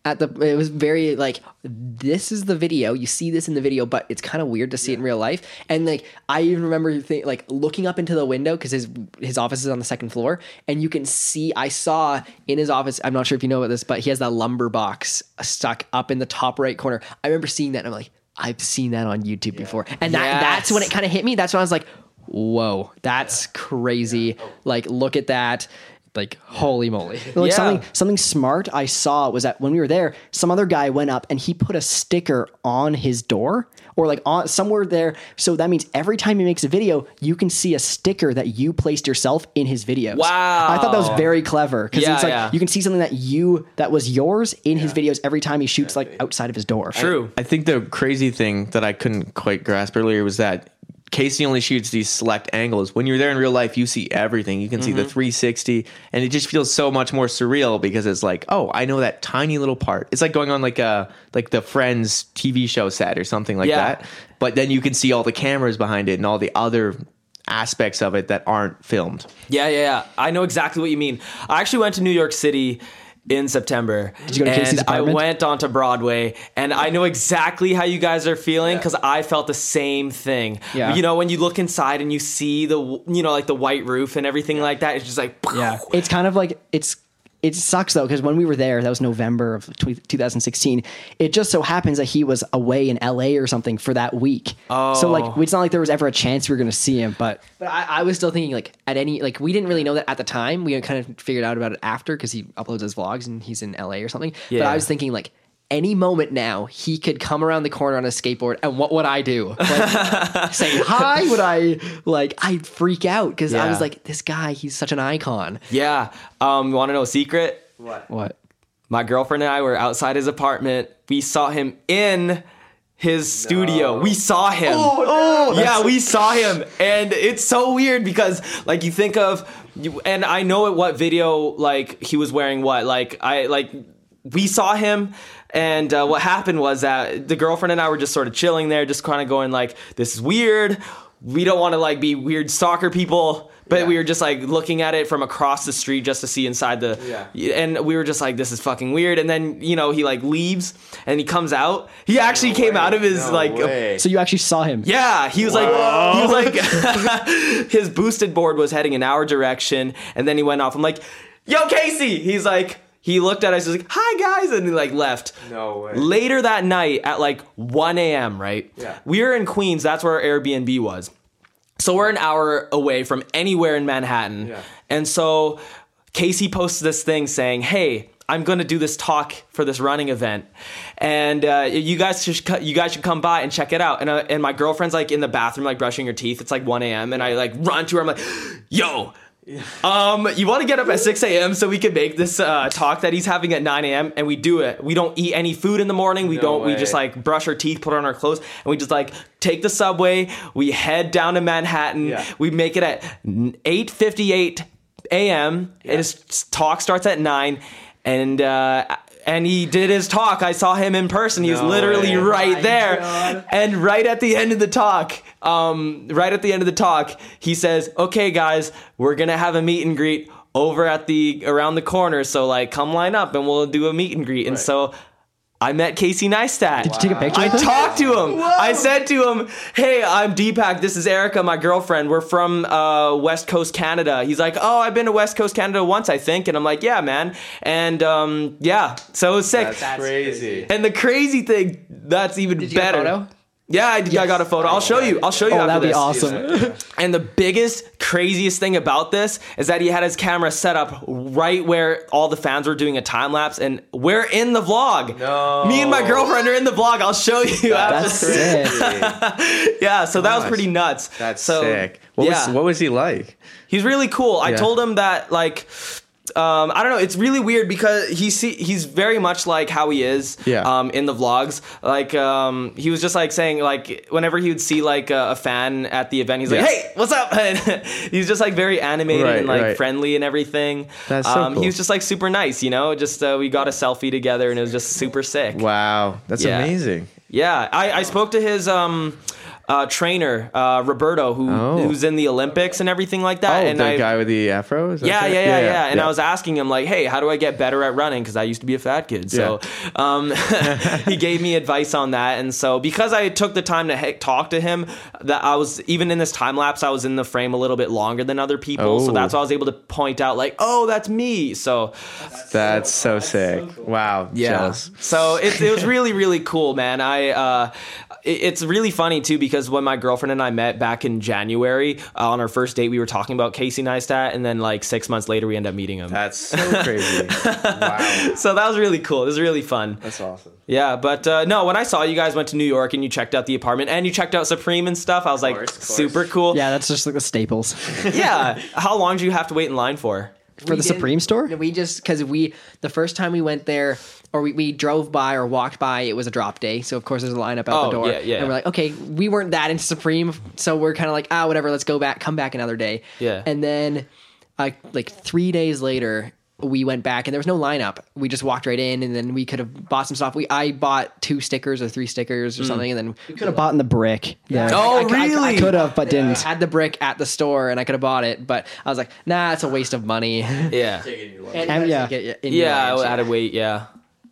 at the. It was very like this is the video. You see this in the video, but it's kind of weird to see it in real life. And like I even remember think, like looking up into the window because his his office is on the second floor, and you can see. I saw in his office. I'm not sure if you know about this, but he has that lumber box stuck up in the top right corner. I remember seeing that. and I'm like, I've seen that on YouTube before, and that that's when it kind of hit me. That's when I was like, whoa, that's crazy. Oh. Like look at that. Like holy moly. Like Yeah. something something smart I saw was that when we were there, some other guy went up and he put a sticker on his door or like on somewhere there. So that means every time he makes a video, you can see a sticker that you placed yourself in his videos. Wow. I thought that was very clever because Yeah, it's like yeah. you can see something that you that was yours in his videos every time he shoots like outside of his door. True. I think the crazy thing that I couldn't quite grasp earlier was that Casey only shoots these select angles. When you're there in real life, you see everything. You can see the mm-hmm. 360, and it just feels so much more surreal because it's like, oh, I know that tiny little part. It's like going on like a like the Friends TV show set or something like Yeah. that. But then you can see all the cameras behind it and all the other aspects of it that aren't filmed. Yeah, yeah, yeah. I know exactly what you mean. I actually went to New York City in September. Did you go to Casey's and I went onto Broadway, and I know exactly how you guys are feeling because I felt the same thing. Yeah. You know, when you look inside and you see the, you know, like the white roof and everything like that, it's just like, Yeah, it's kind of like it's it sucks though because when we were there, that was November of 2016. It just so happens that he was away in LA or something for that week. Oh, so like oh. it's not like there was ever a chance we were going to see him. But But I, I was still thinking like at any like we didn't really know that at the time. We kind of figured out about it after because he uploads his vlogs and he's in LA or something. yeah. But I was thinking like any moment now he could come around the corner on a skateboard and what would I do? Like, say hi? Would I like I'd freak out because I was like this guy he's such an icon. yeah. Um, want to know a secret? what? What my girlfriend and I were outside his apartment. We saw him in his studio. We saw him. Oh, yeah, we saw him, and it's so weird because like you think of, you, and I know at what video like he was wearing what. Like I like we saw him. And uh, what happened was that the girlfriend and I were just sort of chilling there, just kind of going like, "This is weird. We don't want to like be weird soccer people." But we were just like looking at it from across the street just to see inside the. Yeah. And we were just like, this is fucking weird. And then you know he like leaves and he comes out. He actually came out of his like. So you actually saw him? Yeah, he was like, he was like, his boosted board was heading in our direction, and then he went off. I'm like, "Yo, Casey!" He's like, he looked at us, he's like, "Hi, guys," and he like left. No way. Later that night at like 1 a.m. Right? Yeah. We were in Queens. That's where our Airbnb was. So we're an hour away from anywhere in Manhattan. Yeah. And so Casey posts this thing saying, "Hey, I'm going to do this talk for this running event, and uh, you guys should you guys should come by and check it out." And uh, and my girlfriend's like in the bathroom, like brushing her teeth. It's like 1 a.m. and I like run to her. I'm like, "Yo." Um, you want to get up at 6 a.m. so we can make this uh, talk that he's having at 9 a.m. and we do it. We don't eat any food in the morning. We No don't. We just like brush our teeth, put on our clothes, and we just like take the subway. We head down to Manhattan. Yeah. We make it at 8:58 a.m. And his talk starts at nine, and uh, and he did his talk. I saw him in person. He was No literally way. right there, and right at the end of the talk. Um, right at the end of the talk, he says, "Okay, guys, we're gonna have a meet and greet over at the around the corner. So like, come line up, and we'll do a meet and greet." And so, I met Casey Neistat. Did you take a picture I talked to him. I said to him, "Hey, I'm Deepak. This is Erica, my girlfriend. We're from uh, West Coast Canada." He's like, "Oh, I've been to West Coast Canada once, I think." And I'm like, "Yeah, man." And um, yeah, so it was sick. That's crazy. and the crazy thing, that's even Did you get a better. Photo? Yeah, I, I got a photo. I'll show you. I'll show you. Oh, after that'd be this. awesome. And the biggest, craziest thing about this is that he had his camera set up right where all the fans were doing a time lapse, and we're in the vlog. No. Me and my girlfriend are in the vlog. I'll show you. That's after. sick. Yeah, so that was pretty nuts. That's so, sick. What yeah. was what was he like? He's really cool. I told him that like um, I don't know. It's really weird because he see, he's very much like how he is Yeah. um, in the vlogs. Like um, he was just like saying like whenever he would see like a, a fan at the event, he's like, "Hey, what's up?" And he's just like very animated Right, and like right. friendly and everything. That's so um, cool. He was just like super nice, you know. Just uh, we got a selfie together and it was just super sick. Wow, that's Yeah. amazing. Yeah, I, I spoke to his um, uh, trainer uh, Roberto, who Oh. who's in the Olympics and everything like that. Oh, and the I, guy with the afro. Yeah, right? yeah, yeah, yeah, And I was asking him like, "Hey, how do I get better at running?" Because I used to be a fat kid. So um, he gave me advice on that. And so because I took the time to he- talk to him, that I was even in this time lapse, I was in the frame a little bit longer than other people. So Oh. that's why I was able to point out like, "Oh, that's me." So That's so sick. Wow. Jealous. so it, it was really, really cool, man. I uh, it's really funny too because when my girlfriend and I met back in January uh, on our first date, we were talking about Casey Neistat, and then like six months later, we end up meeting him. That's so crazy. wow. so that was really cool. It was really fun. That's awesome. Yeah, but uh, no, when I saw you guys went to New York and you checked out the apartment and you checked out Supreme and stuff, I was like, course, course. super cool. Yeah, that's just like the staples yeah. How long do you have to wait in line for? for We the Supreme store. We just because we the first time we went there or we, we drove by or walked by, it was a drop day. So of course there's a lineup out Oh, the door. yeah, yeah. And we're like, okay, we weren't that into Supreme, so we're kind of like, ah, whatever. Let's go back, come back another day. Yeah. And then, uh, like three days later. We went back and there was no lineup. We just walked right in, and then we could have bought some stuff. We I bought two stickers or three stickers or Mm. something, and then we Could have bought in the brick. Yeah. Oh, I- I- I- really? I Could have, but didn't. had the brick at the store, and I could have bought it, but I was like, nah, it's a waste of money. Yeah. and yeah. Yeah, I had to wait. Yeah.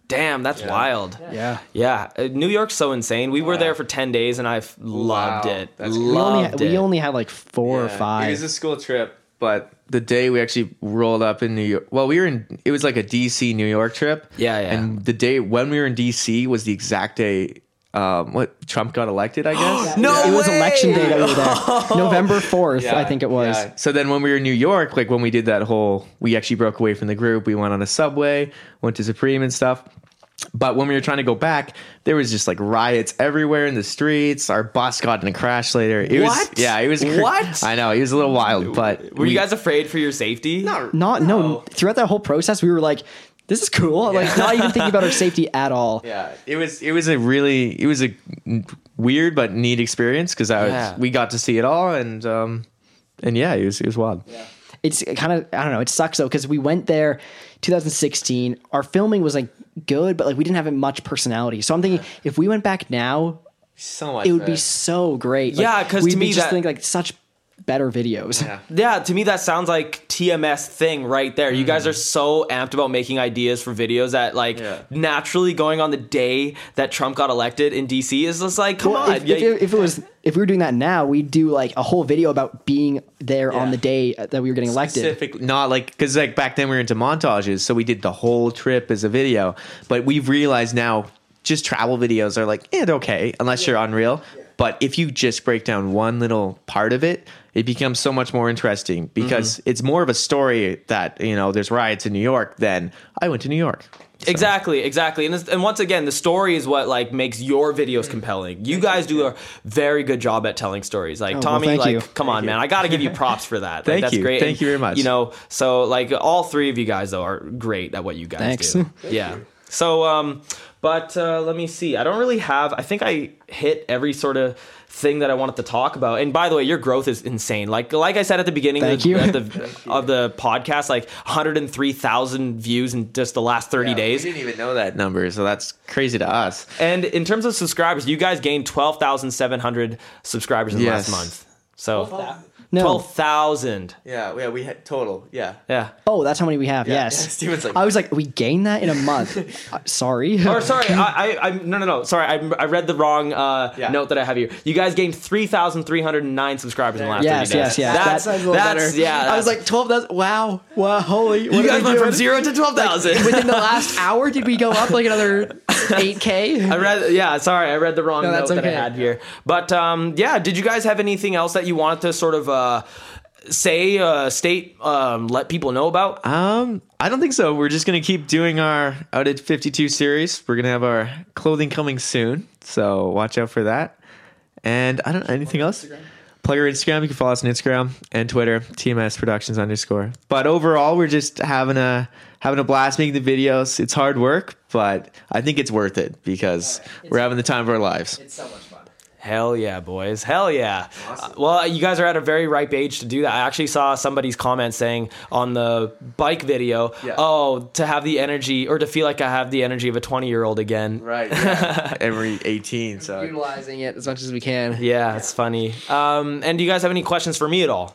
Damn, that's wild. Yeah. Yeah, uh, New York's so insane. We were there for ten days, and I've loved Wow, it. that's We only, Loved we only had like four or five. It was a school trip, but the day we actually rolled up in New York, well, we were in. It was like a DC New York trip. Yeah, yeah. And the day when we were in DC was the exact day. Um, what Trump got elected, I guess. No it was election day that we were there. November 4th, I think it was. Yeah. So then when we were in New York, like when we did that whole, we actually broke away from the group. We went on a subway, went to Supreme and stuff. But when we were trying to go back, there was just like riots everywhere in the streets. Our bus got in a crash later. It What? was yeah, it was cr- What? I know it was a little wild, but Were you guys afraid for your safety? Not, no, throughout that whole process, we were like, this is cool. Like, not even thinking about our safety at all. Yeah, it was it was a really it was a weird but neat experience because I was Yeah. we got to see it all and um and yeah, it was it was wild. Yeah. It's kind of, I don't know, it sucks though, because we went there 2016. Our filming was like good, but like we didn't have much personality. So I'm thinking if we went back now, So much. it would be so great. Like, Yeah, 'cause we'd to be me just that- think like such better videos. Yeah. Yeah, to me that sounds like TMS thing right there. You guys are so amped about making ideas for videos that like Yeah. naturally going on the day that Trump got elected in DC is just like, come Well, on. if, yeah, if, it, if it was if we were doing that now, we'd do like a whole video about being there on the day that we were getting elected. Specific, not like because like back then we were into montages, so we did the whole trip as a video. But we've realized now, just travel videos are like, eh, okay unless you're unreal. But if you just break down one little part of it, it becomes so much more interesting because it's more of a story that you know there's riots in New York than I went to New York. Exactly, exactly. And this, and once again, the story is what like makes your videos compelling. You guys do a very good job at telling stories. Like Oh, Tommy, thank like you. come on, man. I got to give you props for that. Like, Thank that's you. great. Thank And, you very much. You know, so like all three of you guys though are great at what you guys Thanks. do. yeah. So um but uh let me see. I don't really have I think I hit every sort of thing that I wanted to talk about. And by the way, your growth is insane. Like like I said at the beginning of, the, of the of the podcast, like 103,000 views in just the last 30 days. We didn't even know that number, so that's crazy to us. And in terms of subscribers, you guys gained 12,700 subscribers in the Yes. last month. So No. Twelve thousand. Yeah, yeah, we had total. Yeah. Yeah. Oh, that's how many we have. Yeah, yes. yeah, Steven's like- I was like, we gained that in a month. Uh, sorry. Or sorry, I, I, I no no no. Sorry, I, I read the wrong uh, Yeah. note that I have here. You guys gained three thousand three hundred and nine subscribers in the last yes, 30 days. yes, yes. That's, That sounds a little that's better. yeah. I was like, twelve thousand. Wow. Wow. Holy. you guys went from zero to twelve thousand. Within the last hour, did we go up like another eight k? I read, yeah. Sorry, I read the wrong No, note that's that I had here. But um, yeah, did you guys have anything else that you wanted to sort of uh, say, uh, state, um, let people know about? Um, I don't think so. We're just gonna keep doing our out at 52 series. We're gonna have our clothing coming soon, so watch out for that. And I don't know anything else. Plug our Instagram. You can follow us on Instagram and Twitter, TMS Productions underscore. But overall, we're just having a having a blast making the videos. It's hard work, but I think it's worth it because we're having the time of our lives. Hell yeah, boys. Hell yeah. Uh, well, you guys are at a very ripe age to do that. I actually saw somebody's comment saying on the bike video, Yeah. oh, to have the energy or to feel like I have the energy of a 20 year old again. Right. Yeah. Every 18. So Utilizing it as much as we can. Yeah, it's funny. Um, and do you guys have any questions for me at all?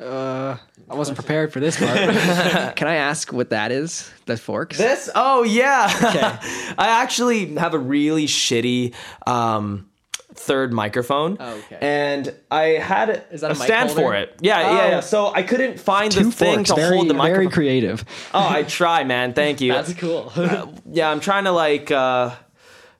Uh, I wasn't prepared for this part. Can I ask what that is? The forks? This? Oh yeah. Okay. I actually have a really shitty um, third microphone. Oh, okay. And I had Is that a mic stand holder? for it. Yeah, yeah, Oh. yeah. So I couldn't find the Two thing forks. to Very, hold the microphone. very creative. oh, I try, man. Thank you. That's cool. yeah, I'm trying to like uh,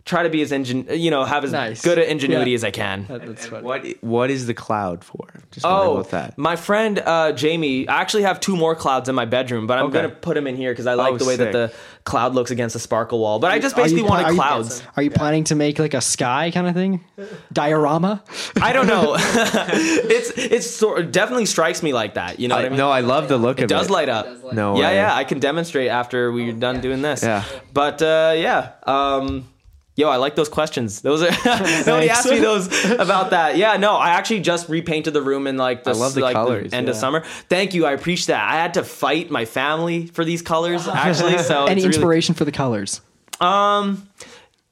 try to be as ingen- you know, have as Nice. good at ingenuity Yeah. as I can. That's funny. what what is the cloud for? Just wondering Oh, about that. my friend uh, Jamie. I actually have two more clouds in my bedroom, but I'm Okay. gonna put them in here because I like Oh, the way sick. that the cloud looks against the sparkle wall. But I just basically pla- wanted are you- clouds. Are you planning to make like a sky kind of thing? Diorama? I don't know. it's it's sort of, definitely strikes me like that. You know what I I, mean? no, I love the look it of does it. light up. does light No yeah, way. yeah. I can demonstrate after we're done doing this. Yeah. But uh, yeah. Um, Yo, I like those questions. Those are nobody asked me those about that. Yeah, no, I actually just repainted the room in like the, I love the like, colors, end of summer. Thank you, I appreciate that. I had to fight my family for these colors actually. So Any it's really- inspiration for the colors? um,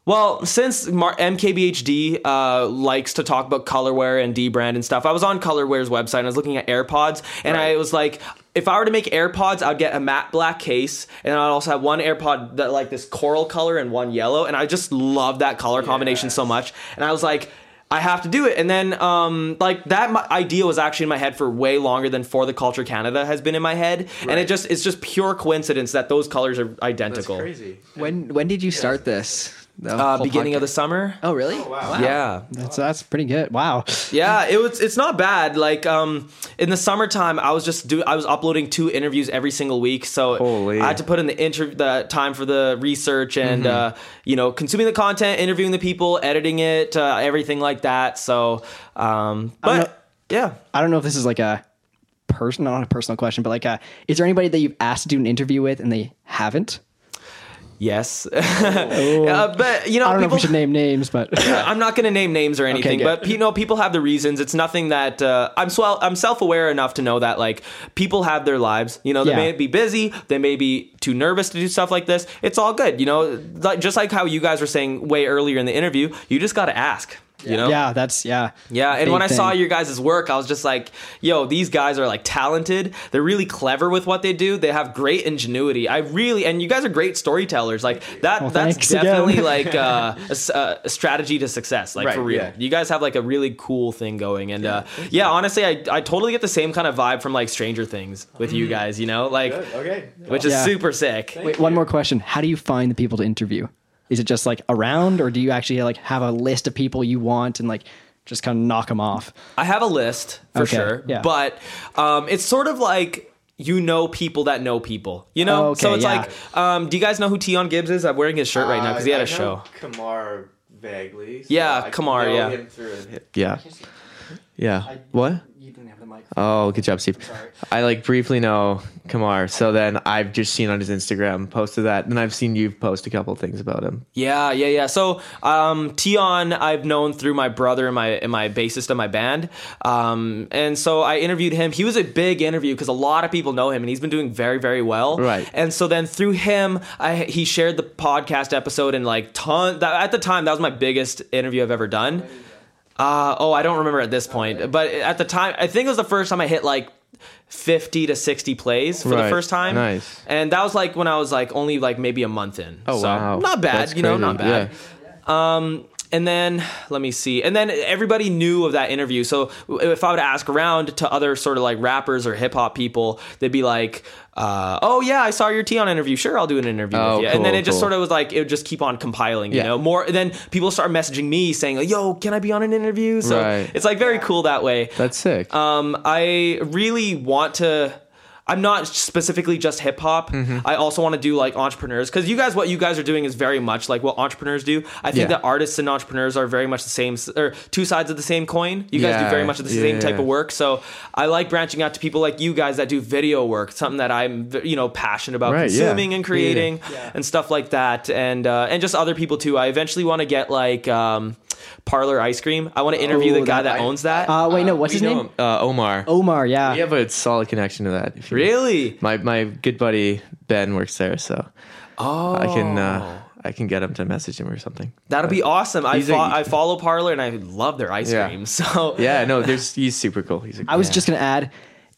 well, since Mar- MKBHD uh, likes to talk about colorware and dbrand and stuff, I was on Colorware's website and I was looking at AirPods, and I was like, if I were to make AirPods, I'd get a matte black case, and I'd also have one AirPod that like this coral color and one yellow, and I just love that color combination so much, and I was like. I have to do it, and then um, like that my idea was actually in my head for way longer than For the Culture Canada has been in my head, and it just it's just pure coincidence that those colors are identical. When when did you start this? The Uh, whole beginning of the summer. Oh really? wow. Yeah, That's that's pretty good. Wow. yeah. It was. It's not bad. Like um, in the summertime, I was just do. I was uploading two interviews every single week, so Holy. I had to put in the inter the time for the research and uh, you know consuming the content, interviewing the people, editing it, uh, everything like that. So, um, don't but yeah. I don't know if this is like a person, not a personal question, but like, a, is there anybody that you've asked to do an interview with and they haven't? Yes, Uh, but you know, I don't know if we should name names, but I'm not going to name names or anything, good. but you know, people have the reasons. It's nothing that uh, I'm swell. I'm self aware enough to know that like people have their lives. You know, they Yeah. may be busy, they may be too nervous to do stuff like this. It's all good. You know, like just like how you guys were saying way earlier in the interview, you just got to ask. You know, yeah, that's yeah. yeah, and when I saw your guys' work, I was just like, yo, these guys are like talented. They're really clever with what they do. They have great ingenuity. I really, and you guys are great storytellers. Like that, Well, that's definitely like uh, a, s- uh, a strategy to success, like Right, for real. yeah. You guys have like a really cool thing going. And uh, yeah, honestly, I, I totally get the same kind of vibe from like Stranger Things with you guys, you know, like, Okay. which is super sick. Wait, one more question. How do you find the people to interview? Is it just like around, or do you actually like have a list of people you want and like just kind of knock them off? I have a list for Okay, sure, yeah. but um, it's sort of like you know people that know people, you know. Okay, so it's yeah. like, um, do you guys know who Tion Gibbs is? I'm wearing his shirt right now because he had a show. Kamar vaguely. Yeah, I Kamar, know yeah. him Yeah. Yeah. What? You didn't have the mic. Oh, good job, Steve. I like briefly know Kamar, so then I've just seen on his Instagram posted that, and I've seen you post a couple things about him. Yeah, yeah, yeah. So um, Tion, I've known through my brother and my and my bassist of my band, um, and so I interviewed him. He was a big interview because a lot of people know him, and he's been doing very, very well. Right. And so then through him, I he shared the podcast episode and like ton. That, at the time, that was my biggest interview I've ever done. Uh, oh, I don't remember at this point, but at the time, I think it was the first time I hit like 50 to 60 plays for the first time. Nice. And that was like when I was like only like maybe a month in. Oh, so, wow. Not bad, That's you know, crazy. not bad. Um, and then let me see. And then everybody knew of that interview. So if I would ask around to other sort of like rappers or hip hop people, they'd be like, uh, "Oh yeah, I saw your Tion interview. Sure, I'll do an interview Oh, with you." and then cool, it just sort of was like it would just keep on compiling. You Yeah. know, more. Then people start messaging me saying, like, "Yo, can I be on an interview?" So Right. it's like very cool that way. That's sick. Um, I really want to. I'm not specifically just hip hop. Mm-hmm. I also want to do like entrepreneurs because you guys, what you guys are doing is very much like what entrepreneurs do. I think Yeah. that artists and entrepreneurs are very much the same, or two sides of the same coin. You guys do very much the same yeah. type of work. So I like branching out to people like you guys that do video work, something that I'm, you know, passionate about Right, yeah. consuming and creating and stuff like that, and uh, and just other people too. I eventually want to get like um, Parlor Ice Cream. I want to interview Oh, the guy that- that owns that. Uh, wait, no, what's We his name? Uh, Omar. Omar. Yeah. We have a solid connection to that. if you- really? My my good buddy Ben works there, so Oh, I can uh, I can get him to message him or something. That'll be awesome. I He's a- fo- I follow Parlor and I love their ice Yeah. cream. So Yeah, no, there's he's super cool. He's a, I was just going to add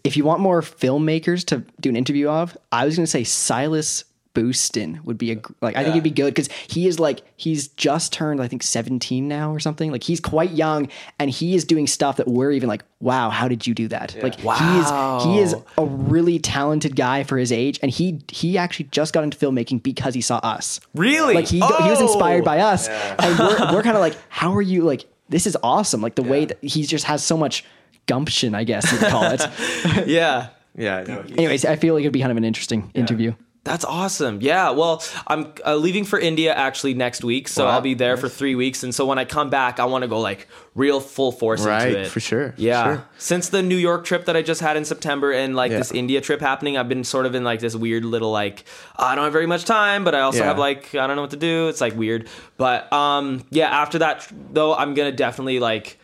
if you want more filmmakers to do an interview of, I was going to say Silas Booston would be a like I think he'd be good because he is like he's just turned I think 17 now or something. Like he's quite young and he is doing stuff that we're even like wow how did you do that? Like Wow. he is he is a really talented guy for his age and he he actually just got into filmmaking because he saw us. Really, like he, he was Oh! inspired by us. And we're, we're kind of like how are you like this is awesome. Like the way that he just has so much gumption i guess you'd call it. Yeah, yeah, no, anyways i feel like it'd be kind of an interesting interview that's awesome. Yeah. Well, I'm uh, leaving for India actually next week, so Wow. I'll be there for three weeks. And so when I come back, I want to go like real full force Right, into it for sure, for Yeah. sure. Since the New York trip that I just had in September and like Yeah. this India trip happening, I've been sort of in like this weird little like I don't have very much time, but I also Yeah. have like I don't know what to do. It's like weird. But um, yeah. After that though, I'm gonna definitely like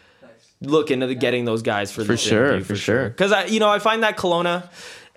look into the, getting those guys for For sure, for sure. because I you know I find that Kelowna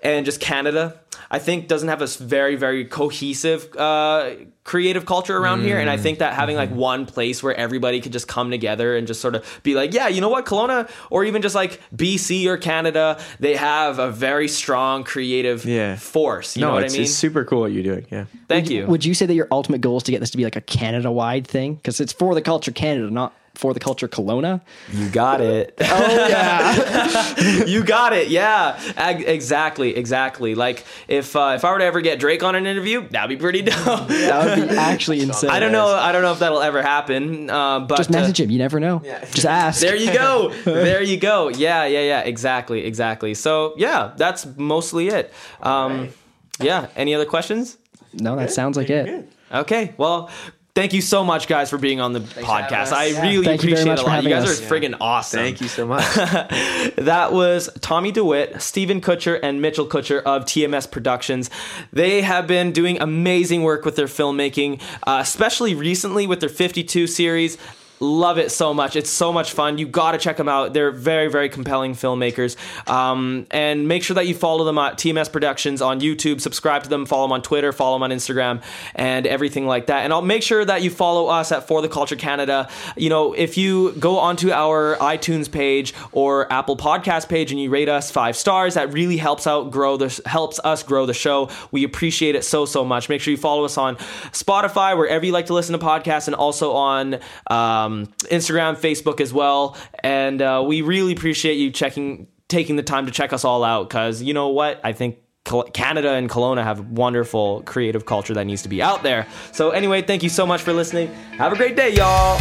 and just Canada I think doesn't have a very very cohesive uh, creative culture around here, Mm. and I think that having Mm-hmm. like one place where everybody could just come together and just sort of be like, yeah, you know what, Kelowna, or even just like BC or Canada, they have a very strong creative Yeah. force. You no, know what it's, I mean? it's super cool what you're doing. Yeah. Thank you. would you say that your ultimate goal is to get this to be like a canada wide thing because it's for the culture canada not for the culture Kelowna. You got it. Oh yeah, you got it. Yeah, Ag- exactly, exactly. Like if uh, if I were to ever get Drake on an interview, that'd be pretty dope. That would be actually insane. I don't know. I don't know if that'll ever happen. Uh, but Just uh, message him. You never know. Just ask. there you go. there you go. Yeah, yeah, yeah. Exactly, exactly. So yeah, that's mostly it. Um, Yeah. Any other questions? No, that sounds like it. Okay. Well. Thank you so much, guys, for being on the podcast. I really Thank appreciate much it a lot. You guys us. are friggin' awesome. Thank you so much. That was Tommy DeWitt, Stephen Kutcher, and Mitchell Kutcher of TMS Productions. They have been doing amazing work with their filmmaking, uh, especially recently with their 52 series. Love it so much. It's so much fun. You got to check them out. They're very, very compelling filmmakers. Um, and make sure that you follow them at TMS Productions on YouTube. Subscribe to them. Follow them on Twitter. Follow them on Instagram and everything like that. And I'll make sure that you follow us at For the Culture Canada. You know, if you go onto our iTunes page or Apple Podcast page and you rate us five stars, that really helps out grow the helps us grow the show. We appreciate it so so much. Make sure you follow us on Spotify wherever you like to listen to podcasts, and also on um, Instagram, Facebook as well. And uh, we really appreciate you checking taking the time to check us all out because you know what I think. Canada and Kelowna have wonderful creative culture that needs to be out there. So, anyway, thank you so much for listening. Have a great day, y'all.